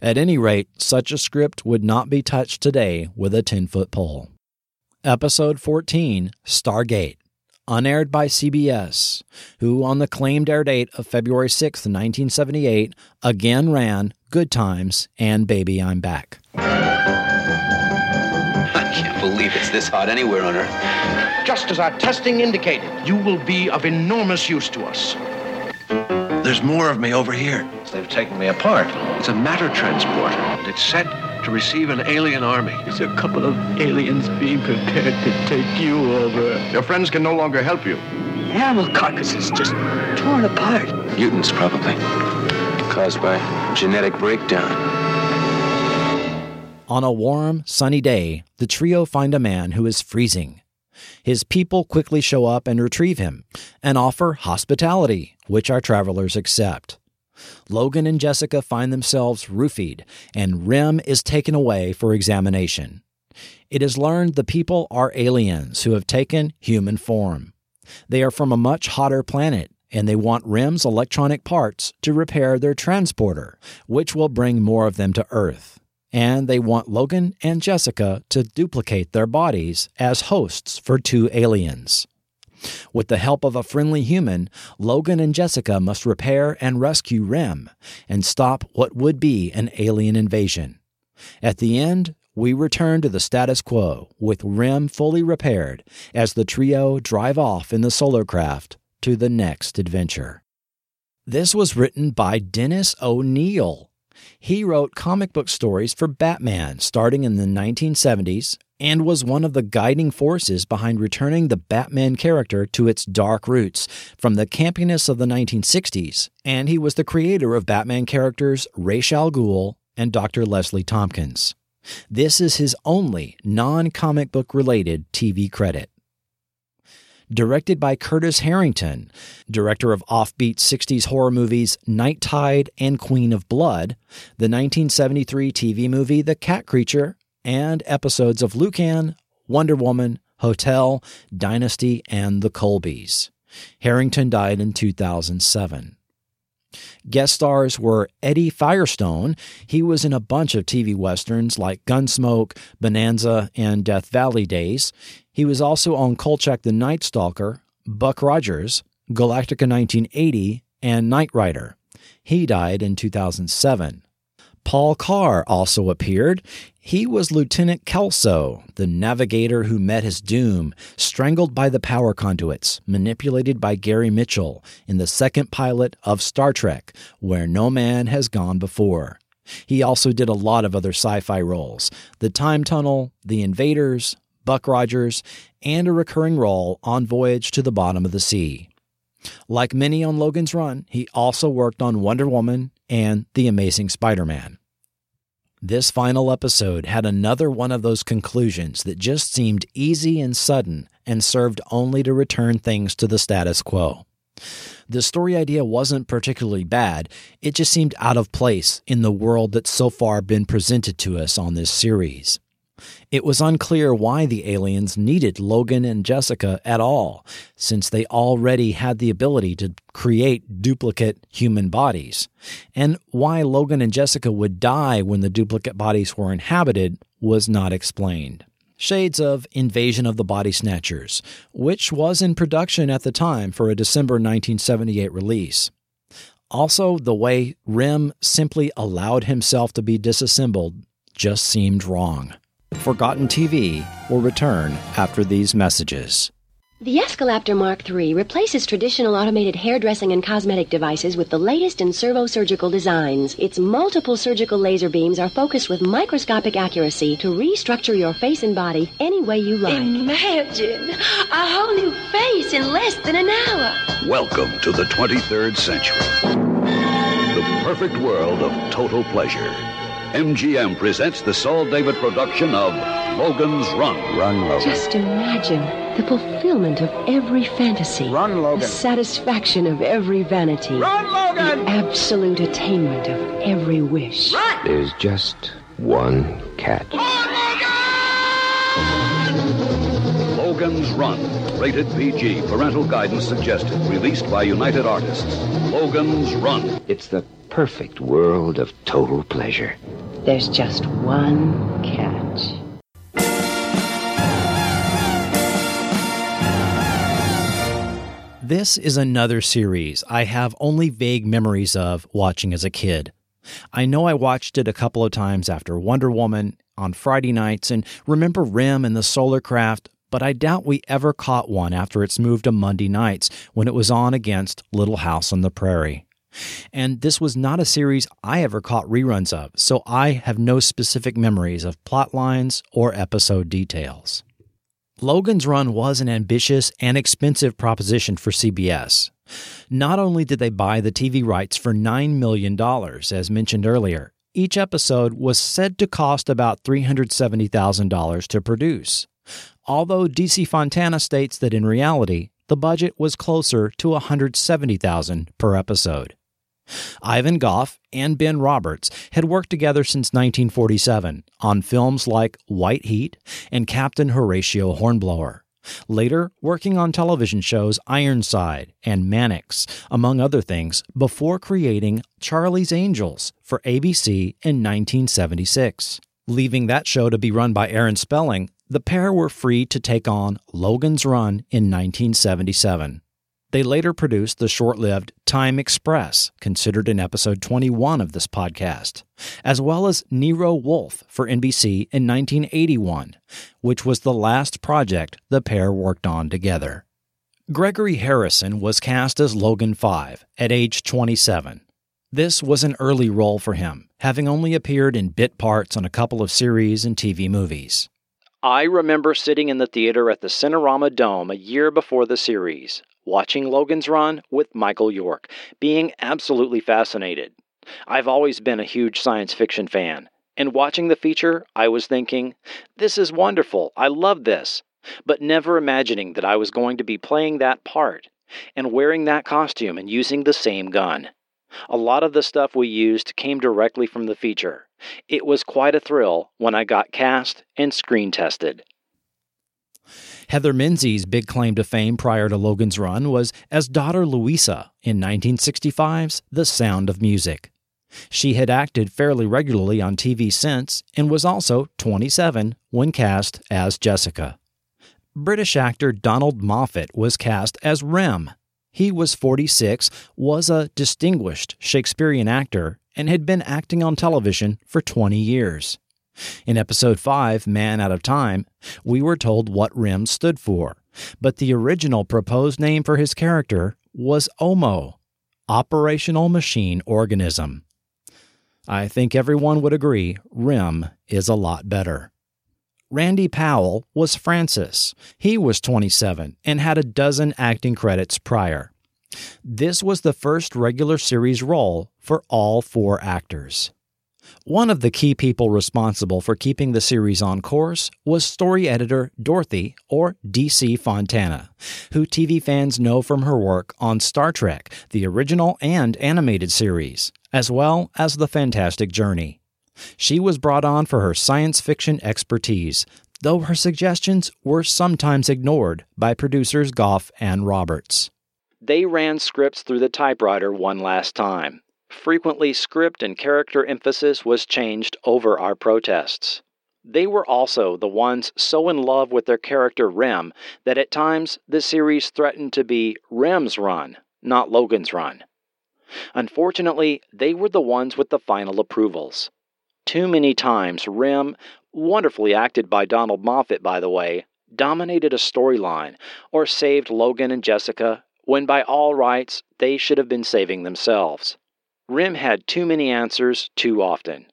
At any rate, such a script would not be touched today with a 10 foot pole. Episode 14 Stargate, unaired by CBS, who, on the claimed air date of February 6, 1978, again ran Good Times and Baby I'm Back. I can't believe it's this hot anywhere on Earth. Just as our testing indicated, you will be of enormous use to us. There's more of me over here. They've taken me apart. It's a matter transporter. It's set to receive an alien army. It's a couple of aliens being prepared to take you over. Your friends can no longer help you. Animal carcasses just torn apart. Mutants, probably. Caused by genetic breakdown. On a warm, sunny day, the trio find a man who is freezing. His people quickly show up and retrieve him and offer hospitality, which our travelers accept. Logan and Jessica find themselves roofied, and Rem is taken away for examination. It is learned the people are aliens who have taken human form. They are from a much hotter planet, and they want Rem's electronic parts to repair their transporter, which will bring more of them to Earth. And they want Logan and Jessica to duplicate their bodies as hosts for two aliens. With the help of a friendly human, Logan and Jessica must repair and rescue Rem and stop what would be an alien invasion. At the end, we return to the status quo with Rem fully repaired as the trio drive off in the solar craft to the next adventure. This was written by Dennis O'Neil. He wrote comic book stories for Batman starting in the 1970s and was one of the guiding forces behind returning the Batman character to its dark roots from the campiness of the 1960s, and he was the creator of Batman characters Ra's al Ghul and Dr. Leslie Thompkins. This is his only non comic book related TV credit. Directed by Curtis Harrington, director of offbeat 60s horror movies Night Tide and Queen of Blood, the 1973 TV movie The Cat Creature, and episodes of Lucan, Wonder Woman, Hotel, Dynasty, and The Colbys. Harrington died in 2007. Guest stars were Eddie Firestone. He was in a bunch of TV westerns like Gunsmoke, Bonanza, and Death Valley Days. He was also on Kolchak the Night Stalker, Buck Rogers, Galactica 1980, and Knight Rider. He died in 2007. Paul Carr also appeared. He was Lieutenant Kelso, the navigator who met his doom, strangled by the power conduits, manipulated by Gary Mitchell in the second pilot of Star Trek, Where No Man Has Gone Before. He also did a lot of other sci fi roles The Time Tunnel, The Invaders, Buck Rogers, and a recurring role on Voyage to the Bottom of the Sea. Like many on Logan's Run, he also worked on Wonder Woman and The Amazing Spider Man. This final episode had another one of those conclusions that just seemed easy and sudden and served only to return things to the status quo. The story idea wasn't particularly bad, it just seemed out of place in the world that's so far been presented to us on this series. It was unclear why the aliens needed Logan and Jessica at all, since they already had the ability to create duplicate human bodies. And why Logan and Jessica would die when the duplicate bodies were inhabited was not explained. Shades of Invasion of the Body Snatchers, which was in production at the time for a December 1978 release. Also, the way Rem simply allowed himself to be disassembled just seemed wrong. Forgotten TV will return after these messages. The Escalaptor Mark III replaces traditional automated hairdressing and cosmetic devices with the latest in servo-surgical designs. Its multiple surgical laser beams are focused with microscopic accuracy to restructure your face and body any way you like. Imagine a whole new face in less than an hour. Welcome to the 23rd century. The perfect world of total pleasure. MGM presents the Saul David production of Logan's Run. Run, Logan. Just imagine the fulfillment of every fantasy. Run, Logan. The satisfaction of every vanity. Run, Logan. The absolute attainment of every wish. Run. There's just one catch. Logan's Run. Rated PG. Parental guidance suggested. Released by United Artists. Logan's Run. It's the perfect world of total pleasure. There's just one catch. This is another series I have only vague memories of watching as a kid. I know I watched it a couple of times after Wonder Woman on Friday nights and remember Rem and the Solar Craft, but I doubt we ever caught one after its move to Monday nights when it was on against Little House on the Prairie. And this was not a series I ever caught reruns of, so I have no specific memories of plot lines or episode details. Logan's Run was an ambitious and expensive proposition for CBS. Not only did they buy the TV rights for $9 million, as mentioned earlier, each episode was said to cost about $370,000 to produce. Although DC Fontana states that in reality, the budget was closer to 170,000 per episode. Ivan Goff and Ben Roberts had worked together since 1947 on films like White Heat and Captain Horatio Hornblower. Later, working on television shows Ironside and Mannix, among other things, before creating Charlie's Angels for ABC in 1976. Leaving that show to be run by Aaron Spelling, the pair were free to take on Logan's Run in 1977. They later produced the short lived Time Express, considered in episode 21 of this podcast, as well as Nero Wolfe for NBC in 1981, which was the last project the pair worked on together. Gregory Harrison was cast as Logan 5 at age 27. This was an early role for him, having only appeared in bit parts on a couple of series and TV movies. I remember sitting in the theater at the Cinerama Dome a year before the series, watching Logan's Run with Michael York, being absolutely fascinated. I've always been a huge science fiction fan, and watching the feature, I was thinking, this is wonderful, I love this, but never imagining that I was going to be playing that part and wearing that costume and using the same gun. A lot of the stuff we used came directly from the feature. It was quite a thrill when I got cast and screen tested. Heather Menzies' big claim to fame prior to Logan's Run was as daughter Louisa in 1965's The Sound of Music. She had acted fairly regularly on TV since and was also 27 when cast as Jessica. British actor Donald Moffat was cast as Rem. He was 46, was a distinguished Shakespearean actor, and had been acting on television for 20 years. In episode 5, Man Out of Time, we were told what REM stood for, but the original proposed name for his character was OMO, Operational Machine Organism. I think everyone would agree REM is a lot better. Randy Powell was Francis. He was 27 and had a dozen acting credits prior. This was the first regular series role for all four actors. One of the key people responsible for keeping the series on course was story editor Dorothy, or DC Fontana, who TV fans know from her work on Star Trek, the original and animated series, as well as The Fantastic Journey. She was brought on for her science fiction expertise, though her suggestions were sometimes ignored by producers Goff and Roberts. They ran scripts through the typewriter one last time, Frequently, script and character emphasis was changed over our protests. They were also the ones so in love with their character Rem that at times the series threatened to be Rem's run, not Logan's run. Unfortunately, they were the ones with the final approvals. Too many times, Rem, wonderfully acted by Donald Moffat, by the way, dominated a storyline or saved Logan and Jessica when by all rights they should have been saving themselves. Rem had too many answers too often.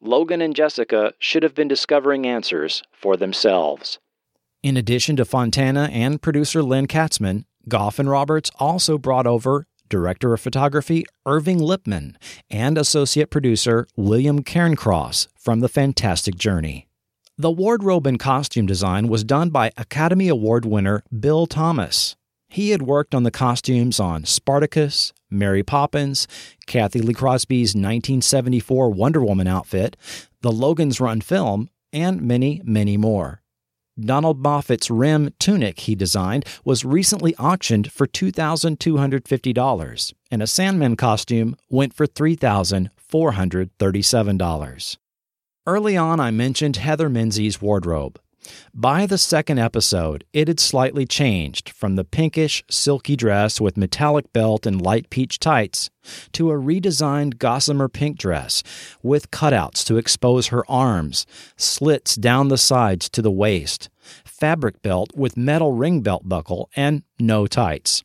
Logan and Jessica should have been discovering answers for themselves. In addition to Fontana and producer Len Katzman, Goff and Roberts also brought over director of photography Irving Lippman and associate producer William Cairncross from The Fantastic Journey. The wardrobe and costume design was done by Academy Award winner Bill Thomas. He had worked on the costumes on Spartacus, Mary Poppins, Cathy Lee Crosby's 1974 Wonder Woman outfit, the Logan's Run film, and many, many more. Donald Moffat's Rem tunic he designed was recently auctioned for $2,250, and a Sandman costume went for $3,437. Early on, I mentioned Heather Menzies' wardrobe. By the second episode, it had slightly changed from the pinkish, silky dress with metallic belt and light peach tights to a redesigned gossamer pink dress with cutouts to expose her arms, slits down the sides to the waist, fabric belt with metal ring belt buckle, and no tights.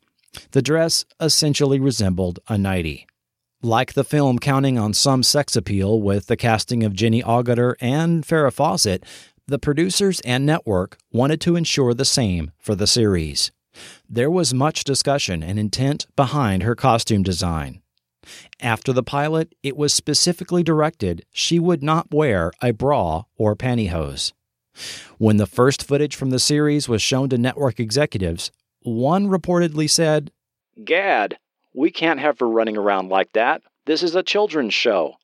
The dress essentially resembled a nightie. Like the film counting on some sex appeal with the casting of Jenny Agutter and Farrah Fawcett, the producers and network wanted to ensure the same for the series. There was much discussion and intent behind her costume design. After the pilot, it was specifically directed she would not wear a bra or pantyhose. When the first footage from the series was shown to network executives, one reportedly said, Gad, we can't have her running around like that. This is a children's show.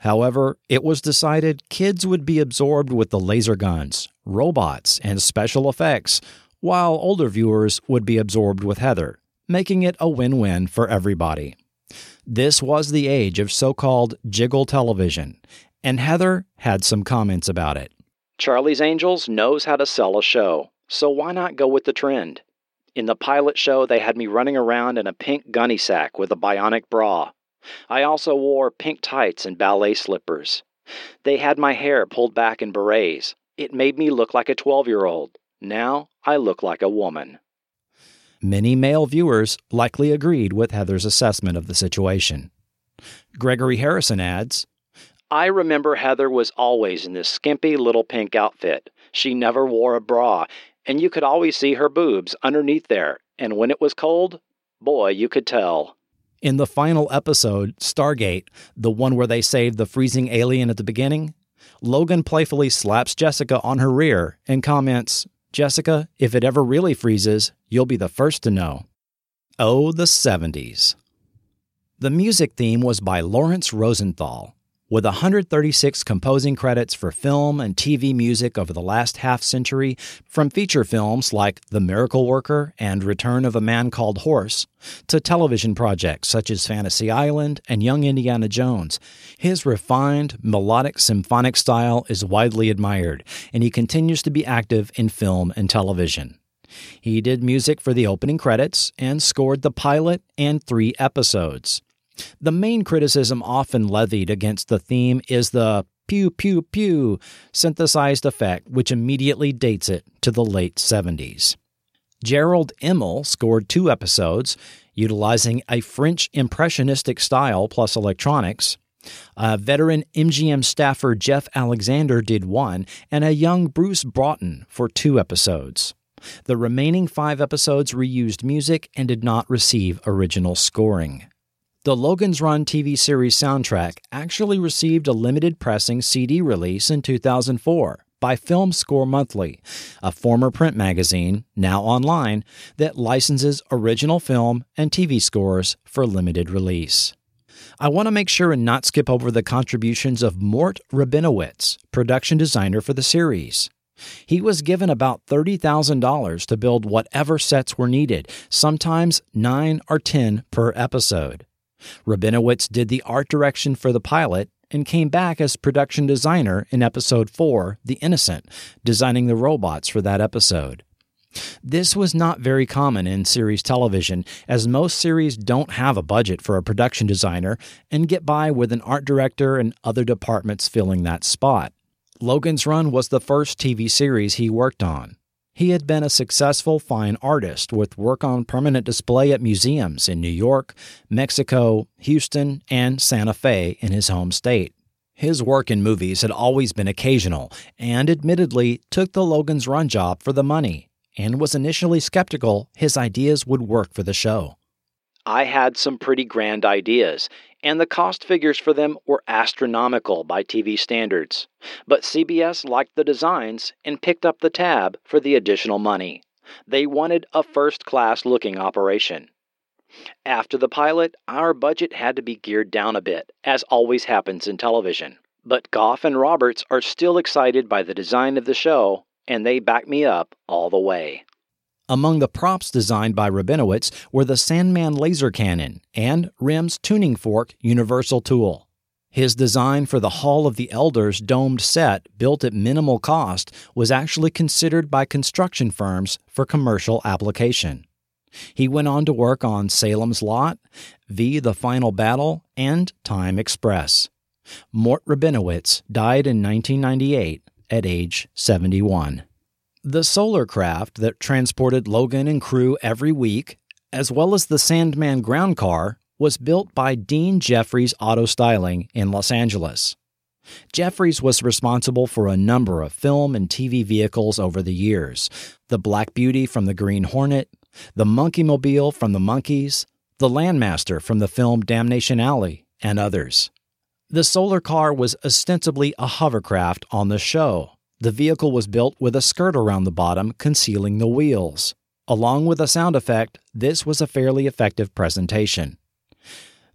However, it was decided kids would be absorbed with the laser guns, robots, and special effects, while older viewers would be absorbed with Heather, making it a win win for everybody. This was the age of so called jiggle television, and Heather had some comments about it. Charlie's Angels knows how to sell a show, so why not go with the trend? In the pilot show, they had me running around in a pink gunny sack with a bionic bra. I also wore pink tights and ballet slippers. They had my hair pulled back in berets. It made me look like a 12 year old. Now I look like a woman. Many male viewers likely agreed with Heather's assessment of the situation. Gregory Harrison adds I remember Heather was always in this skimpy little pink outfit. She never wore a bra, and you could always see her boobs underneath there, and when it was cold, boy, you could tell. In the final episode, Stargate, the one where they saved the freezing alien at the beginning, Logan playfully slaps Jessica on her rear and comments, Jessica, if it ever really freezes, you'll be the first to know. Oh, the 70s. The music theme was by Laurence Rosenthal, with 136 composing credits for film and TV music over the last half century, from feature films like The Miracle Worker and Return of a Man Called Horse, to television projects such as Fantasy Island and Young Indiana Jones, his refined, melodic symphonic style is widely admired, and he continues to be active in film and television. He did music for the opening credits and scored the pilot and three episodes. The main criticism often levied against the theme is the pew pew pew synthesized effect, which immediately dates it to the late 70s. Jerrold Immel scored two episodes, utilizing a French impressionistic style plus electronics. Veteran MGM staffer Jeff Alexander did one, and a young Bruce Broughton for two episodes. The remaining five episodes reused music and did not receive original scoring. The Logan's Run TV series soundtrack actually received a limited pressing CD release in 2004 by Film Score Monthly, a former print magazine, now online, that licenses original film and TV scores for limited release. I want to make sure and not skip over the contributions of Mort Rabinowitz, production designer for the series. He was given about $30,000 to build whatever sets were needed, sometimes 9 or 10 per episode. Rabinowitz did the art direction for the pilot and came back as production designer in episode 4, The Innocent, designing the robots for that episode. This was not very common in series television, as most series don't have a budget for a production designer and get by with an art director and other departments filling that spot. Logan's Run was the first TV series he worked on. He had been a successful fine artist with work on permanent display at museums in New York, Mexico, Houston, and Santa Fe in his home state. His work in movies had always been occasional and admittedly took the Logan's Run job for the money and was initially skeptical his ideas would work for the show. I had some pretty grand ideas, and the cost figures for them were astronomical by TV standards. But CBS liked the designs and picked up the tab for the additional money. They wanted a first class looking operation. After the pilot, our budget had to be geared down a bit, as always happens in television. But Goff and Roberts are still excited by the design of the show, and they back me up all the way. Among the props designed by Rabinowitz were the Sandman laser cannon and Rem's tuning fork universal tool. His design for the Hall of the Elders domed set, built at minimal cost, was actually considered by construction firms for commercial application. He went on to work on Salem's Lot, V The Final Battle, and Time Express. Mort Rabinowitz died in 1998 at age 71. The solar craft that transported Logan and crew every week, as well as the Sandman ground car, was built by Dean Jeffries Auto Styling in Los Angeles. Jeffries was responsible for a number of film and TV vehicles over the years the Black Beauty from the Green Hornet, the Monkeemobile from the Monkees, the Landmaster from the film Damnation Alley, and others. The solar car was ostensibly a hovercraft on the show, The vehicle was built with a skirt around the bottom concealing the wheels. Along with a sound effect, this was a fairly effective presentation.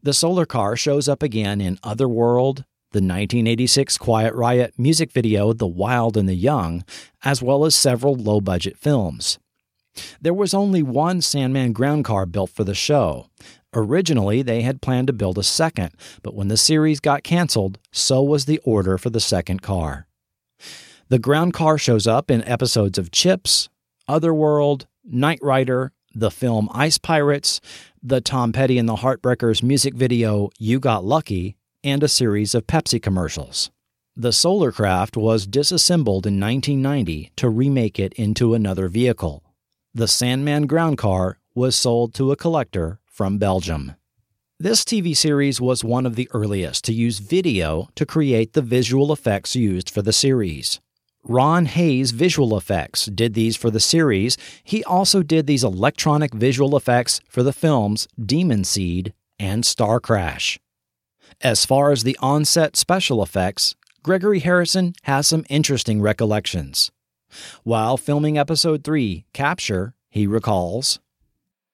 The solar car shows up again in Otherworld, the 1986 Quiet Riot music video The Wild and the Young, as well as several low budget films. There was only one Sandman ground car built for the show. Originally, they had planned to build a second, but when the series got canceled, so was the order for the second car. The ground car shows up in episodes of Chips, Otherworld, Knight Rider, the film Ice Pirates, the Tom Petty and the Heartbreakers music video You Got Lucky, and a series of Pepsi commercials. The Solar Craft was disassembled in 1990 to remake it into another vehicle. The Sandman ground car was sold to a collector from Belgium. This TV series was one of the earliest to use video to create the visual effects used for the series. Ron Hays Visual Effects did these for the series. He also did these electronic visual effects for the films Demon Seed and Star Crash. As far as the on-set special effects, Gregory Harrison has some interesting recollections. While filming episode 3, Capture, he recalls,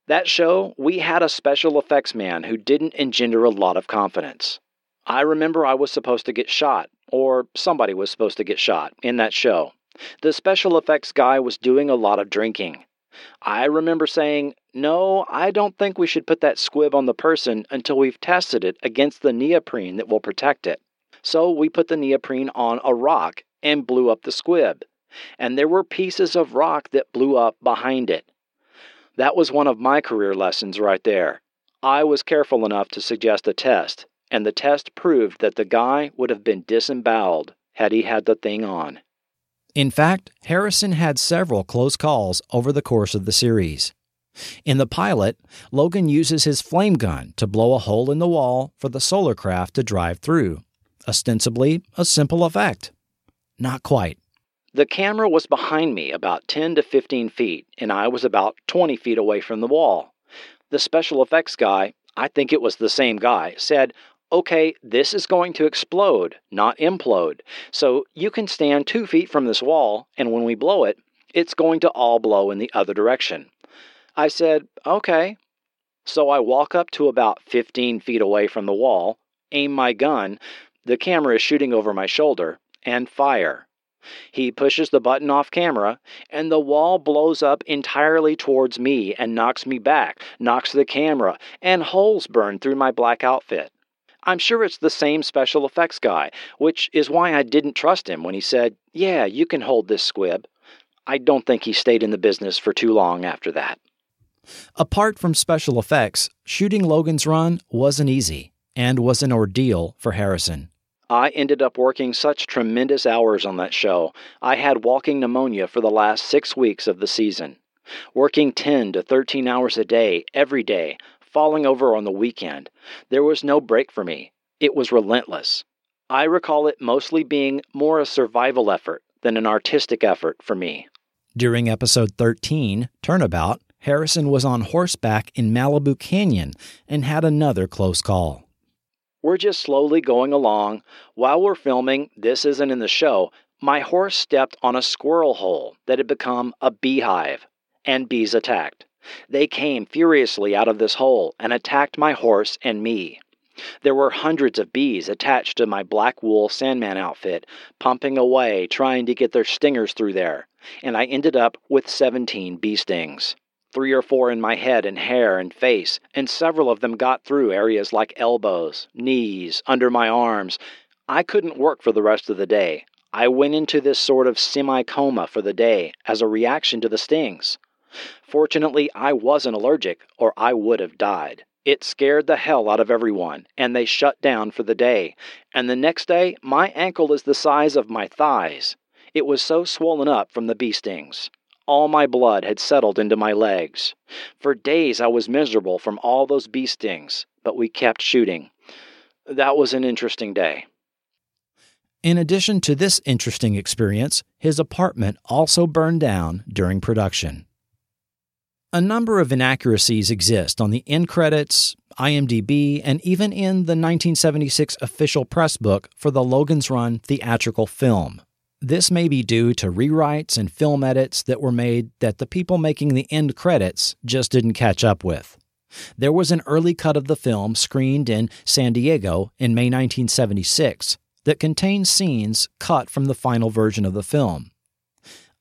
That show, we had a special effects man who didn't engender a lot of confidence. I remember I was supposed to get shot, or somebody was supposed to get shot, in that show. The special effects guy was doing a lot of drinking. I remember saying, No, I don't think we should put that squib on the person until we've tested it against the neoprene that will protect it. So we put the neoprene on a rock and blew up the squib. And there were pieces of rock that blew up behind it. That was one of my career lessons right there. I was careful enough to suggest a test, and the test proved that the guy would have been disemboweled had he had the thing on. In fact, Harrison had several close calls over the course of the series. In the pilot, Logan uses his flame gun to blow a hole in the wall for the solar craft to drive through. Ostensibly, a simple effect. Not quite. The camera was behind me about 10 to 15 feet, and I was about 20 feet away from the wall. The special effects guy, I think it was the same guy, said, okay, this is going to explode, not implode. So you can stand two feet from this wall, and when we blow it, it's going to all blow in the other direction. I said, okay. So I walk up to about 15 feet away from the wall, aim my gun, the camera is shooting over my shoulder, and fire. He pushes the button off camera, and the wall blows up entirely towards me and knocks me back, knocks the camera, and holes burn through my black outfit. I'm sure it's the same special effects guy, which is why I didn't trust him when he said, Yeah, you can hold this squib. I don't think he stayed in the business for too long after that. Apart from special effects, shooting Logan's Run wasn't easy and was an ordeal for Harrison. I ended up working such tremendous hours on that show. I had walking pneumonia for the last six weeks of the season. Working 10 to 13 hours a day, every day, falling over on the weekend. There was no break for me. It was relentless. I recall it mostly being more a survival effort than an artistic effort for me. During episode 13, Turnabout, Harrison was on horseback in Malibu Canyon and had another close call. We're just slowly going along. While we're filming, this isn't in the show, my horse stepped on a squirrel hole that had become a beehive, and bees attacked. They came furiously out of this hole and attacked my horse and me. There were hundreds of bees attached to my black wool Sandman outfit, pumping away, trying to get their stingers through there, and I ended up with 17 bee stings three or four in my head and hair and face, and several of them got through areas like elbows, knees, under my arms. I couldn't work for the rest of the day. I went into this sort of semi coma for the day as a reaction to the stings. Fortunately, I wasn't allergic, or I would have died. It scared the hell out of everyone, and they shut down for the day. And the next day, my ankle is the size of my thighs. It was so swollen up from the bee stings. All my blood had settled into my legs. For days I was miserable from all those bee stings, but we kept shooting. That was an interesting day. In addition to this interesting experience, his apartment also burned down during production. A number of inaccuracies exist on the end credits, IMDb, and even in the 1976 official press book for the Logan's Run theatrical film. This may be due to rewrites and film edits that were made that the people making the end credits just didn't catch up with. There was an early cut of the film screened in San Diego in May 1976 that contains scenes cut from the final version of the film.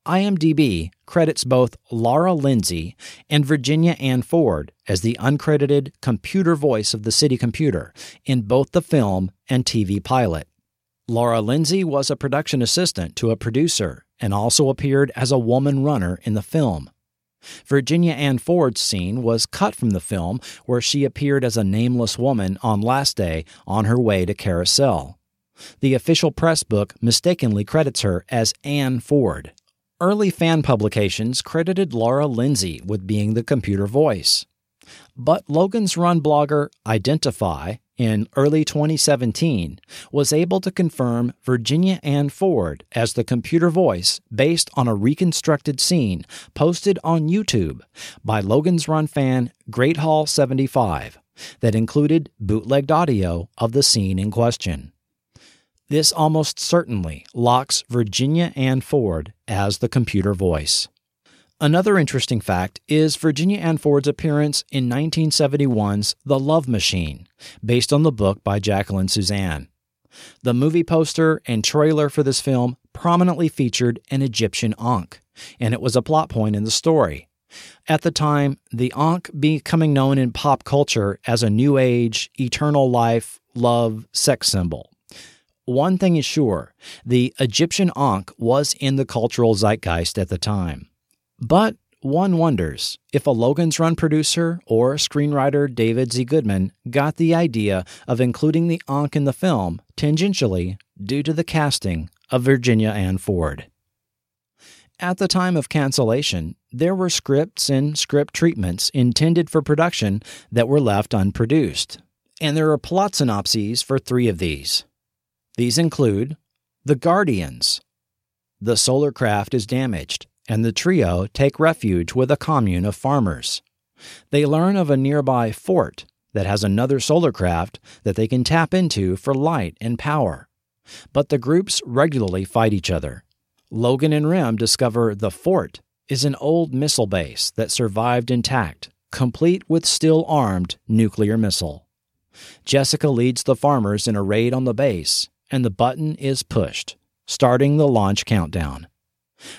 IMDb credits both Laura Lindsay and Virginia Ann Ford as the uncredited computer voice of the city computer in both the film and TV pilot. Laura Lindsay was a production assistant to a producer and also appeared as a woman runner in the film. Virginia Ann Ford's scene was cut from the film where she appeared as a nameless woman on last day on her way to Carousel. The official press book mistakenly credits her as Ann Ford. Early fan publications credited Laura Lindsay with being the computer voice. But Logan's Run blogger Identify in early 2017 was able to confirm Virginia Ann Ford as the computer voice based on a reconstructed scene posted on YouTube by Logan's Run fan Great Hall 75 that included bootlegged audio of the scene in question. This almost certainly locks Virginia Ann Ford as the computer voice. Another interesting fact is Virginia Ann Ford's appearance in 1971's The Love Machine, based on the book by Jacqueline Susann. The movie poster and trailer for this film prominently featured an Egyptian Ankh, and it was a plot point in the story. At the time, the Ankh becoming known in pop culture as a new age, eternal life, love, sex symbol. One thing is sure the Egyptian Ankh was in the cultural zeitgeist at the time. But one wonders if a Logan's Run producer or screenwriter David Z. Goodman got the idea of including the Ankh in the film tangentially due to the casting of Virginia Ann Ford. At the time of cancellation, there were scripts and script treatments intended for production that were left unproduced, and there are plot synopses for three of these. These include The Guardians. The solar craft is damaged, and the trio take refuge with a commune of farmers. They learn of a nearby fort that has another solar craft that they can tap into for light and power. But the groups regularly fight each other. Logan and Rem discover the fort is an old missile base that survived intact, complete with still armed nuclear missile. Jessica leads the farmers in a raid on the base, and the button is pushed, starting the launch countdown.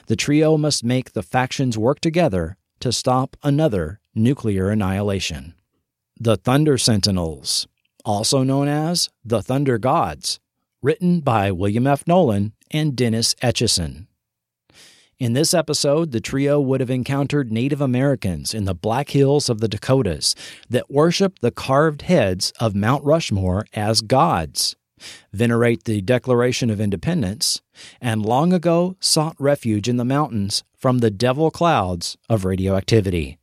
The trio must make the factions work together to stop another nuclear annihilation. The Thunder Sentinels, also known as the Thunder Gods, written by William F. Nolan and Dennis Etchison. In this episode, the trio would have encountered Native Americans in the Black Hills of the Dakotas that worshiped the carved heads of Mount Rushmore as gods venerate the Declaration of Independence, and long ago sought refuge in the mountains from the devil clouds of radioactivity.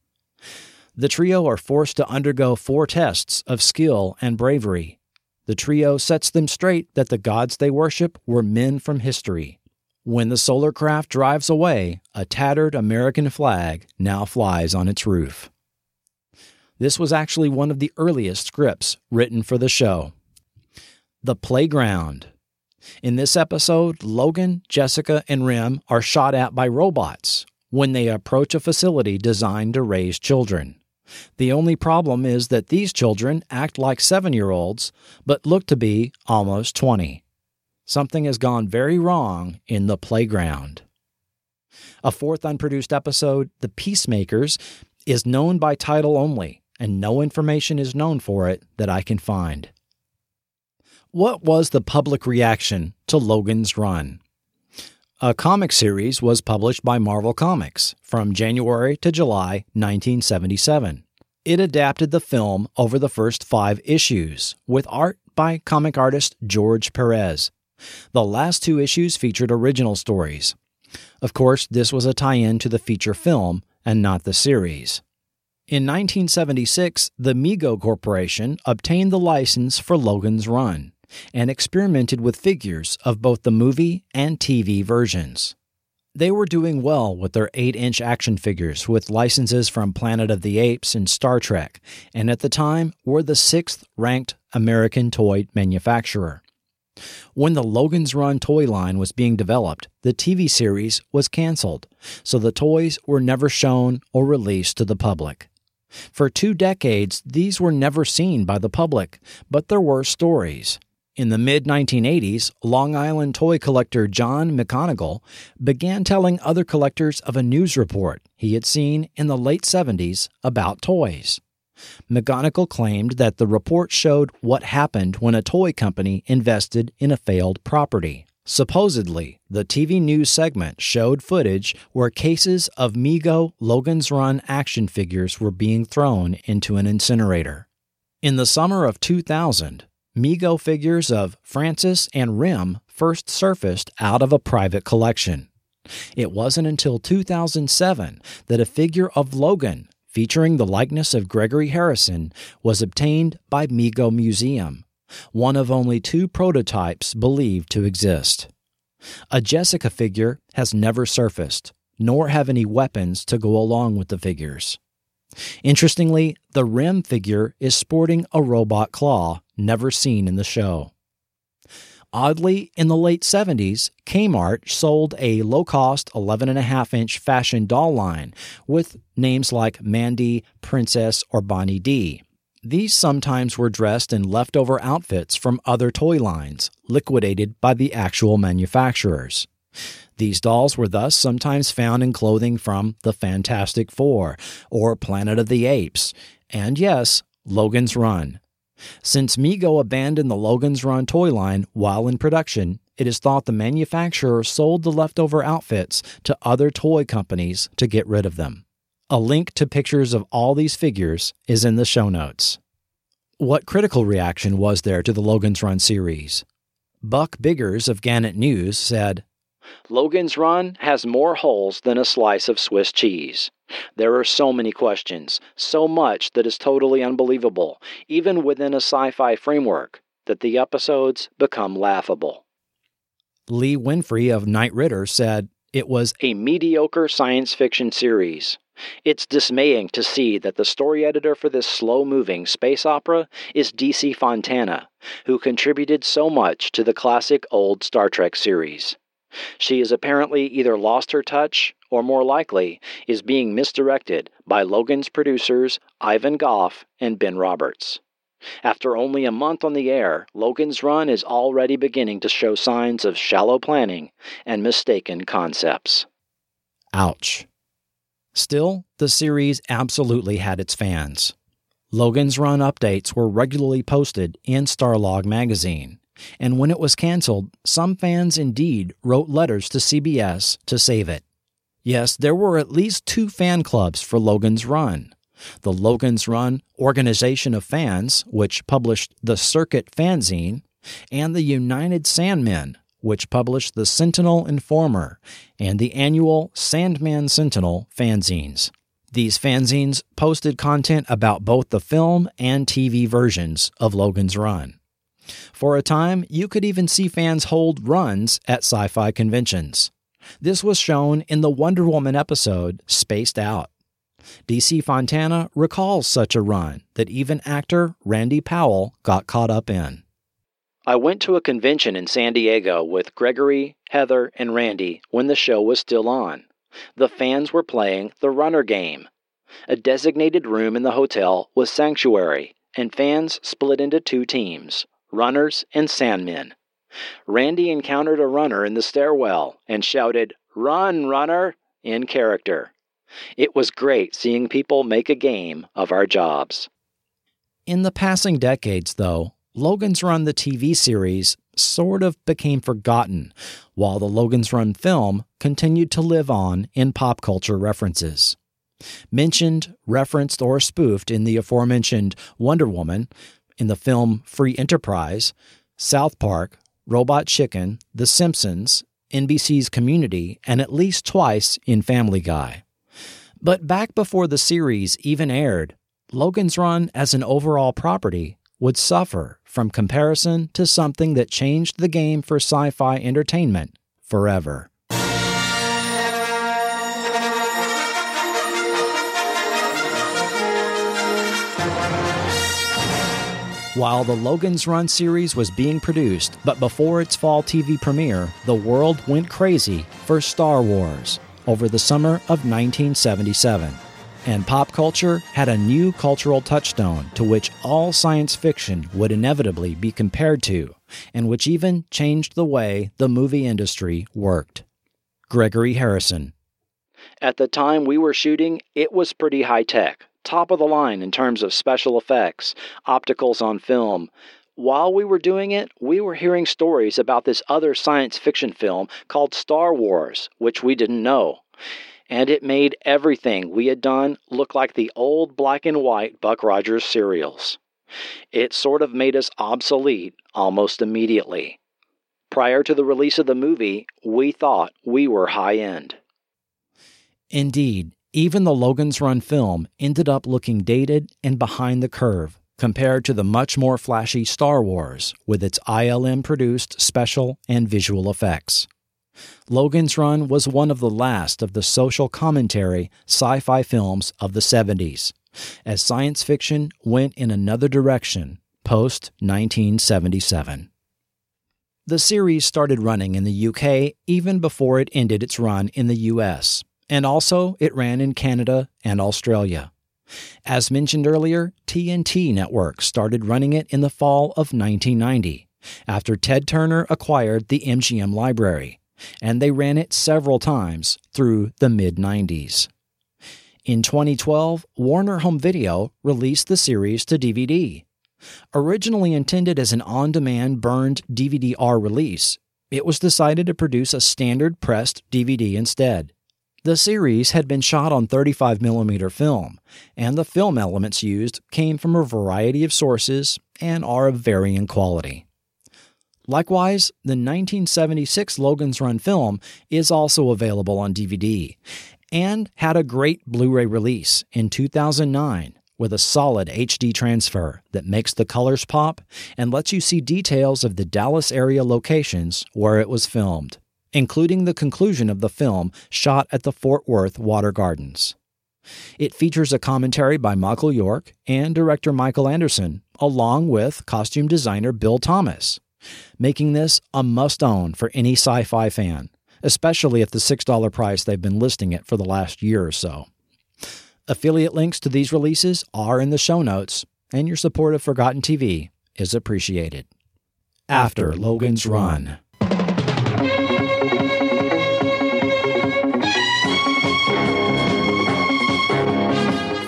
The trio are forced to undergo four tests of skill and bravery. The trio sets them straight that the gods they worship were men from history. When the solar craft drives away, a tattered American flag now flies on its roof. This was actually one of the earliest scripts written for the show. The Playground. In this episode, Logan, Jessica, and Rem are shot at by robots when they approach a facility designed to raise children. The only problem is that these children act like seven year olds, but look to be almost 20. Something has gone very wrong in the playground. A fourth unproduced episode, The Peacemakers, is known by title only, and no information is known for it that I can find. What was the public reaction to Logan's Run? A comic series was published by Marvel Comics from January to July 1977. It adapted the film over the first five issues, with art by comic artist George Perez. The last two issues featured original stories. Of course, this was a tie in to the feature film and not the series. In 1976, the Mego Corporation obtained the license for Logan's Run and experimented with figures of both the movie and TV versions. They were doing well with their 8 inch action figures with licenses from Planet of the Apes and Star Trek, and at the time were the sixth ranked American toy manufacturer. When the Logan's Run toy line was being developed, the TV series was canceled, so the toys were never shown or released to the public. For two decades, these were never seen by the public, but there were stories. In the mid 1980s, Long Island toy collector John McGonigal began telling other collectors of a news report he had seen in the late 70s about toys. McGonigal claimed that the report showed what happened when a toy company invested in a failed property. Supposedly, the TV news segment showed footage where cases of Mego Logan's Run action figures were being thrown into an incinerator. In the summer of 2000, Mego figures of Francis and Rem first surfaced out of a private collection. It wasn't until 2007 that a figure of Logan featuring the likeness of Gregory Harrison, was obtained by Mego Museum, one of only two prototypes believed to exist. A Jessica figure has never surfaced, nor have any weapons to go along with the figures. Interestingly, the Rem figure is sporting a robot claw never seen in the show. Oddly, in the late 70s, Kmart sold a low cost 11.5 inch fashion doll line with names like Mandy, Princess, or Bonnie D. These sometimes were dressed in leftover outfits from other toy lines, liquidated by the actual manufacturers. These dolls were thus sometimes found in clothing from the Fantastic Four or Planet of the Apes, and yes, Logan's Run. Since Mego abandoned the Logan's Run toy line while in production, it is thought the manufacturer sold the leftover outfits to other toy companies to get rid of them. A link to pictures of all these figures is in the show notes. What critical reaction was there to the Logan's Run series? Buck Biggers of Gannett News said, Logan's Run has more holes than a slice of Swiss cheese. There are so many questions, so much that is totally unbelievable, even within a sci fi framework, that the episodes become laughable. Lee Winfrey of Knight Ridder said, It was a mediocre science fiction series. It's dismaying to see that the story editor for this slow moving space opera is DC Fontana, who contributed so much to the classic old Star Trek series. She has apparently either lost her touch or more likely is being misdirected by Logan's producers Ivan Goff and Ben Roberts. After only a month on the air, Logan's Run is already beginning to show signs of shallow planning and mistaken concepts. Ouch. Still, the series absolutely had its fans. Logan's Run updates were regularly posted in Starlog magazine, and when it was canceled, some fans indeed wrote letters to CBS to save it. Yes, there were at least two fan clubs for Logan's Run. The Logan's Run Organization of Fans, which published the Circuit Fanzine, and the United Sandmen, which published the Sentinel Informer and the annual Sandman Sentinel fanzines. These fanzines posted content about both the film and TV versions of Logan's Run. For a time, you could even see fans hold runs at sci fi conventions. This was shown in the Wonder Woman episode Spaced Out. DC Fontana recalls such a run that even actor Randy Powell got caught up in. I went to a convention in San Diego with Gregory, Heather, and Randy when the show was still on. The fans were playing the runner game. A designated room in the hotel was sanctuary, and fans split into two teams runners and sandmen. Randy encountered a runner in the stairwell and shouted, Run, runner! in character. It was great seeing people make a game of our jobs. In the passing decades, though, Logan's Run, the TV series, sort of became forgotten, while the Logan's Run film continued to live on in pop culture references. Mentioned, referenced, or spoofed in the aforementioned Wonder Woman, in the film Free Enterprise, South Park, Robot Chicken, The Simpsons, NBC's Community, and at least twice in Family Guy. But back before the series even aired, Logan's Run as an overall property would suffer from comparison to something that changed the game for sci fi entertainment forever. While the Logan's Run series was being produced, but before its fall TV premiere, the world went crazy for Star Wars over the summer of 1977. And pop culture had a new cultural touchstone to which all science fiction would inevitably be compared to, and which even changed the way the movie industry worked. Gregory Harrison. At the time we were shooting, it was pretty high tech top of the line in terms of special effects, opticals on film. While we were doing it, we were hearing stories about this other science fiction film called Star Wars, which we didn't know. And it made everything we had done look like the old black and white Buck Rogers serials. It sort of made us obsolete almost immediately. Prior to the release of the movie, we thought we were high end. Indeed, even the Logan's Run film ended up looking dated and behind the curve compared to the much more flashy Star Wars with its ILM produced special and visual effects. Logan's Run was one of the last of the social commentary sci fi films of the 70s, as science fiction went in another direction post 1977. The series started running in the UK even before it ended its run in the US and also it ran in Canada and Australia. As mentioned earlier, TNT Network started running it in the fall of 1990 after Ted Turner acquired the MGM library, and they ran it several times through the mid 90s. In 2012, Warner Home Video released the series to DVD. Originally intended as an on demand burned DVD R release, it was decided to produce a standard pressed DVD instead. The series had been shot on 35mm film, and the film elements used came from a variety of sources and are of varying quality. Likewise, the 1976 Logan's Run film is also available on DVD and had a great Blu ray release in 2009 with a solid HD transfer that makes the colors pop and lets you see details of the Dallas area locations where it was filmed including the conclusion of the film shot at the Fort Worth Water Gardens. It features a commentary by Michael York and director Michael Anderson, along with costume designer Bill Thomas, making this a must own for any sci fi fan, especially at the $6 price they've been listing it for the last year or so. Affiliate links to these releases are in the show notes, and your support of Forgotten TV is appreciated. After Logan's Run.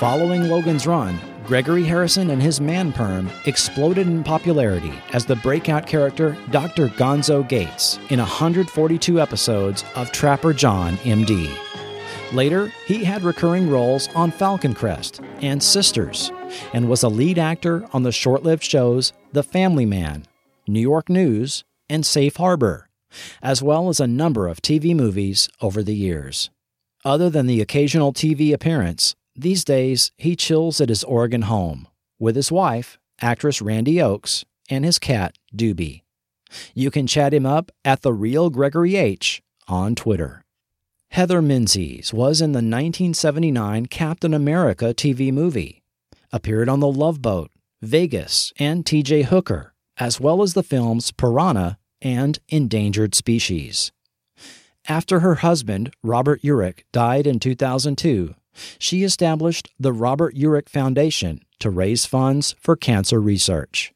Following Logan's run, Gregory Harrison and his man perm exploded in popularity as the breakout character Dr. Gonzo Gates in 142 episodes of Trapper John, MD. Later, he had recurring roles on Falcon Crest and Sisters, and was a lead actor on the short lived shows The Family Man, New York News, and Safe Harbor, as well as a number of TV movies over the years. Other than the occasional TV appearance, these days, he chills at his Oregon home with his wife, actress Randi Oakes, and his cat, Doobie. You can chat him up at The Real Gregory H on Twitter. Heather Menzies was in the 1979 Captain America TV movie, appeared on The Love Boat, Vegas, and TJ Hooker, as well as the films Piranha and Endangered Species. After her husband, Robert Urich, died in 2002, she established the Robert Urich Foundation to raise funds for cancer research.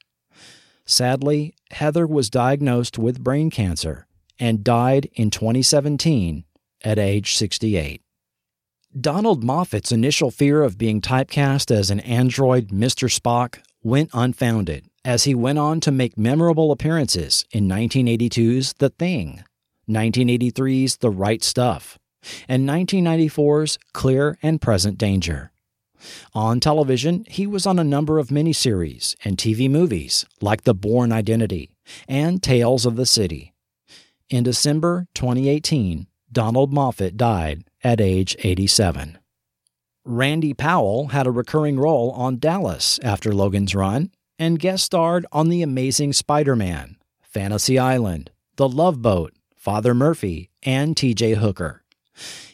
Sadly, Heather was diagnosed with brain cancer and died in 2017 at age 68. Donald Moffat's initial fear of being typecast as an android Mr. Spock went unfounded as he went on to make memorable appearances in 1982's The Thing, 1983's The Right Stuff, and 1994's Clear and Present Danger. On television, he was on a number of miniseries and TV movies like The Bourne Identity and Tales of the City. In December 2018, Donald Moffat died at age 87. Randy Powell had a recurring role on Dallas after Logan's run and guest starred on The Amazing Spider Man, Fantasy Island, The Love Boat, Father Murphy, and TJ Hooker.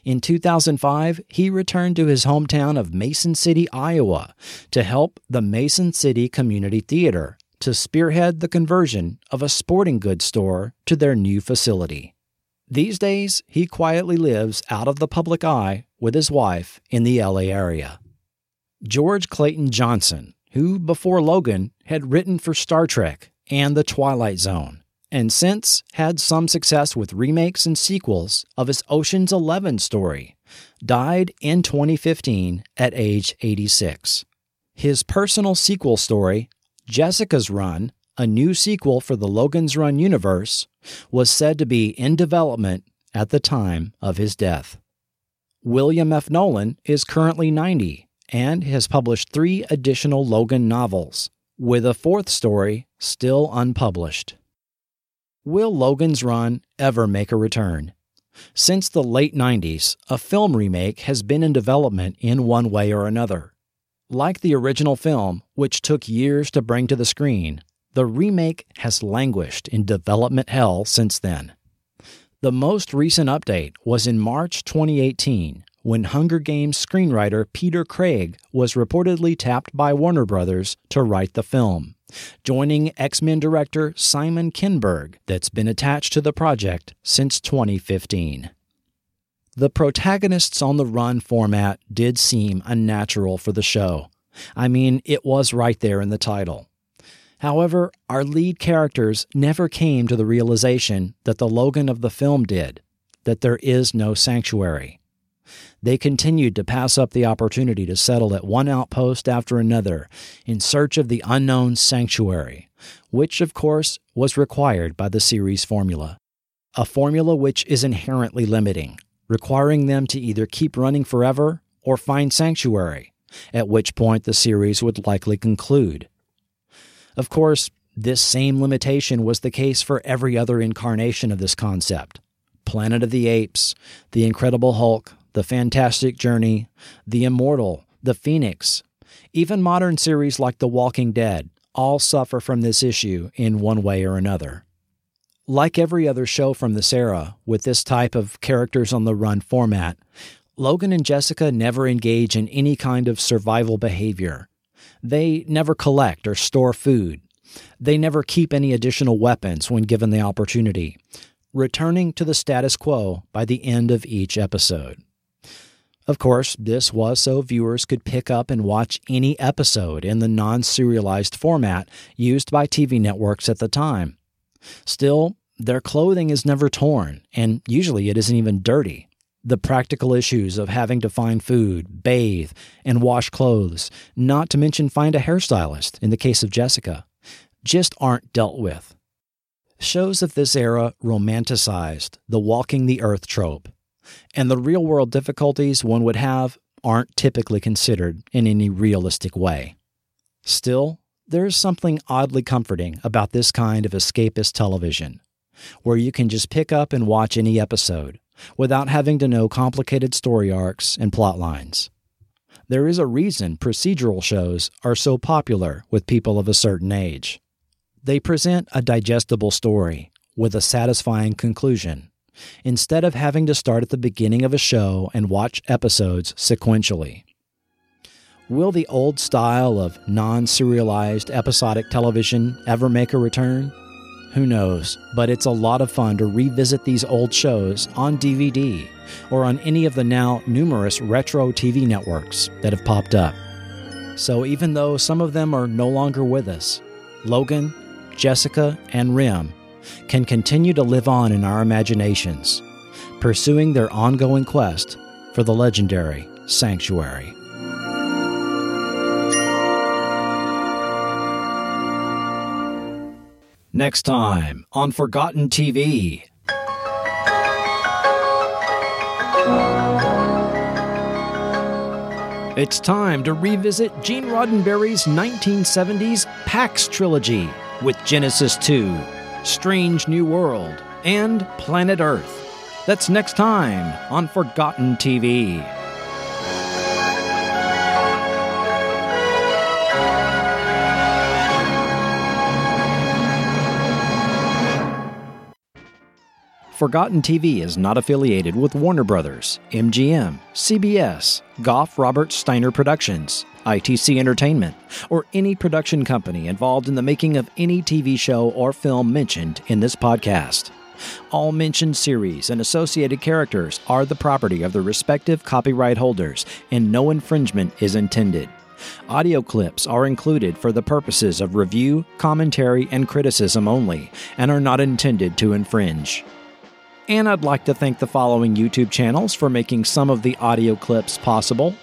In 2005, he returned to his hometown of Mason City, Iowa, to help the Mason City Community Theater to spearhead the conversion of a sporting goods store to their new facility. These days, he quietly lives out of the public eye with his wife in the LA area. George Clayton Johnson, who before Logan had written for Star Trek and The Twilight Zone, and since had some success with remakes and sequels of his Ocean's Eleven story, died in 2015 at age 86. His personal sequel story, Jessica's Run, a new sequel for the Logan's Run universe, was said to be in development at the time of his death. William F. Nolan is currently 90 and has published three additional Logan novels, with a fourth story still unpublished. Will Logan's Run ever make a return? Since the late 90s, a film remake has been in development in one way or another. Like the original film, which took years to bring to the screen, the remake has languished in development hell since then. The most recent update was in March 2018 when Hunger Games screenwriter Peter Craig was reportedly tapped by Warner Brothers to write the film, joining X Men director Simon Kinberg, that's been attached to the project since 2015. The protagonists on the run format did seem unnatural for the show. I mean, it was right there in the title. However, our lead characters never came to the realization that the Logan of the film did that there is no sanctuary. They continued to pass up the opportunity to settle at one outpost after another in search of the unknown sanctuary, which, of course, was required by the series formula. A formula which is inherently limiting, requiring them to either keep running forever or find sanctuary, at which point the series would likely conclude. Of course, this same limitation was the case for every other incarnation of this concept Planet of the Apes, The Incredible Hulk, The Fantastic Journey, The Immortal, The Phoenix. Even modern series like The Walking Dead all suffer from this issue in one way or another. Like every other show from this era, with this type of characters on the run format, Logan and Jessica never engage in any kind of survival behavior. They never collect or store food. They never keep any additional weapons when given the opportunity, returning to the status quo by the end of each episode. Of course, this was so viewers could pick up and watch any episode in the non serialized format used by TV networks at the time. Still, their clothing is never torn, and usually it isn't even dirty. The practical issues of having to find food, bathe, and wash clothes, not to mention find a hairstylist in the case of Jessica, just aren't dealt with. Shows of this era romanticized the walking the earth trope, and the real world difficulties one would have aren't typically considered in any realistic way. Still, there's something oddly comforting about this kind of escapist television, where you can just pick up and watch any episode without having to know complicated story arcs and plot lines. There is a reason procedural shows are so popular with people of a certain age. They present a digestible story with a satisfying conclusion, instead of having to start at the beginning of a show and watch episodes sequentially. Will the old style of non serialized episodic television ever make a return? Who knows, but it's a lot of fun to revisit these old shows on DVD or on any of the now numerous retro TV networks that have popped up. So even though some of them are no longer with us, Logan, Jessica, and Rem can continue to live on in our imaginations, pursuing their ongoing quest for the legendary Sanctuary. Next time on Forgotten TV. It's time to revisit Gene Roddenberry's 1970s Pax trilogy with Genesis 2, Strange New World, and Planet Earth. That's next time on Forgotten TV. Forgotten TV is not affiliated with Warner Brothers, MGM, CBS, Goff Robert Steiner Productions, ITC Entertainment, or any production company involved in the making of any TV show or film mentioned in this podcast. All mentioned series and associated characters are the property of the respective copyright holders, and no infringement is intended. Audio clips are included for the purposes of review, commentary, and criticism only, and are not intended to infringe. And I'd like to thank the following YouTube channels for making some of the audio clips possible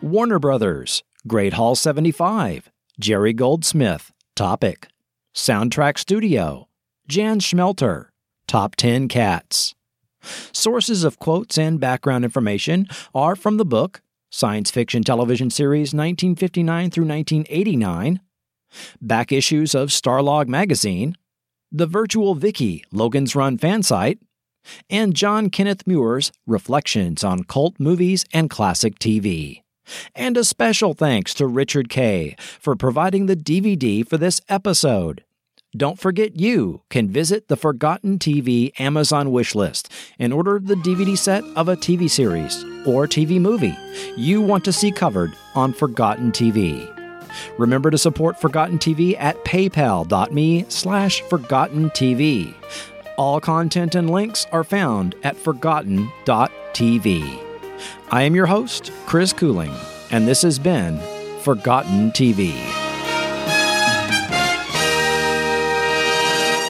Warner Brothers, Great Hall 75, Jerry Goldsmith, Topic, Soundtrack Studio, Jan Schmelter, Top 10 Cats. Sources of quotes and background information are from the book Science Fiction Television Series 1959 through 1989, back issues of Starlog Magazine, the Virtual Vicky Logan's Run fan site, and John Kenneth Muir's Reflections on Cult Movies and Classic TV. And a special thanks to Richard Kay for providing the DVD for this episode. Don't forget you can visit the Forgotten TV Amazon wishlist and order the DVD set of a TV series or TV movie you want to see covered on Forgotten TV. Remember to support Forgotten TV at paypal.me slash forgottentv. All content and links are found at forgotten.tv. I am your host, Chris Cooling, and this has been Forgotten TV.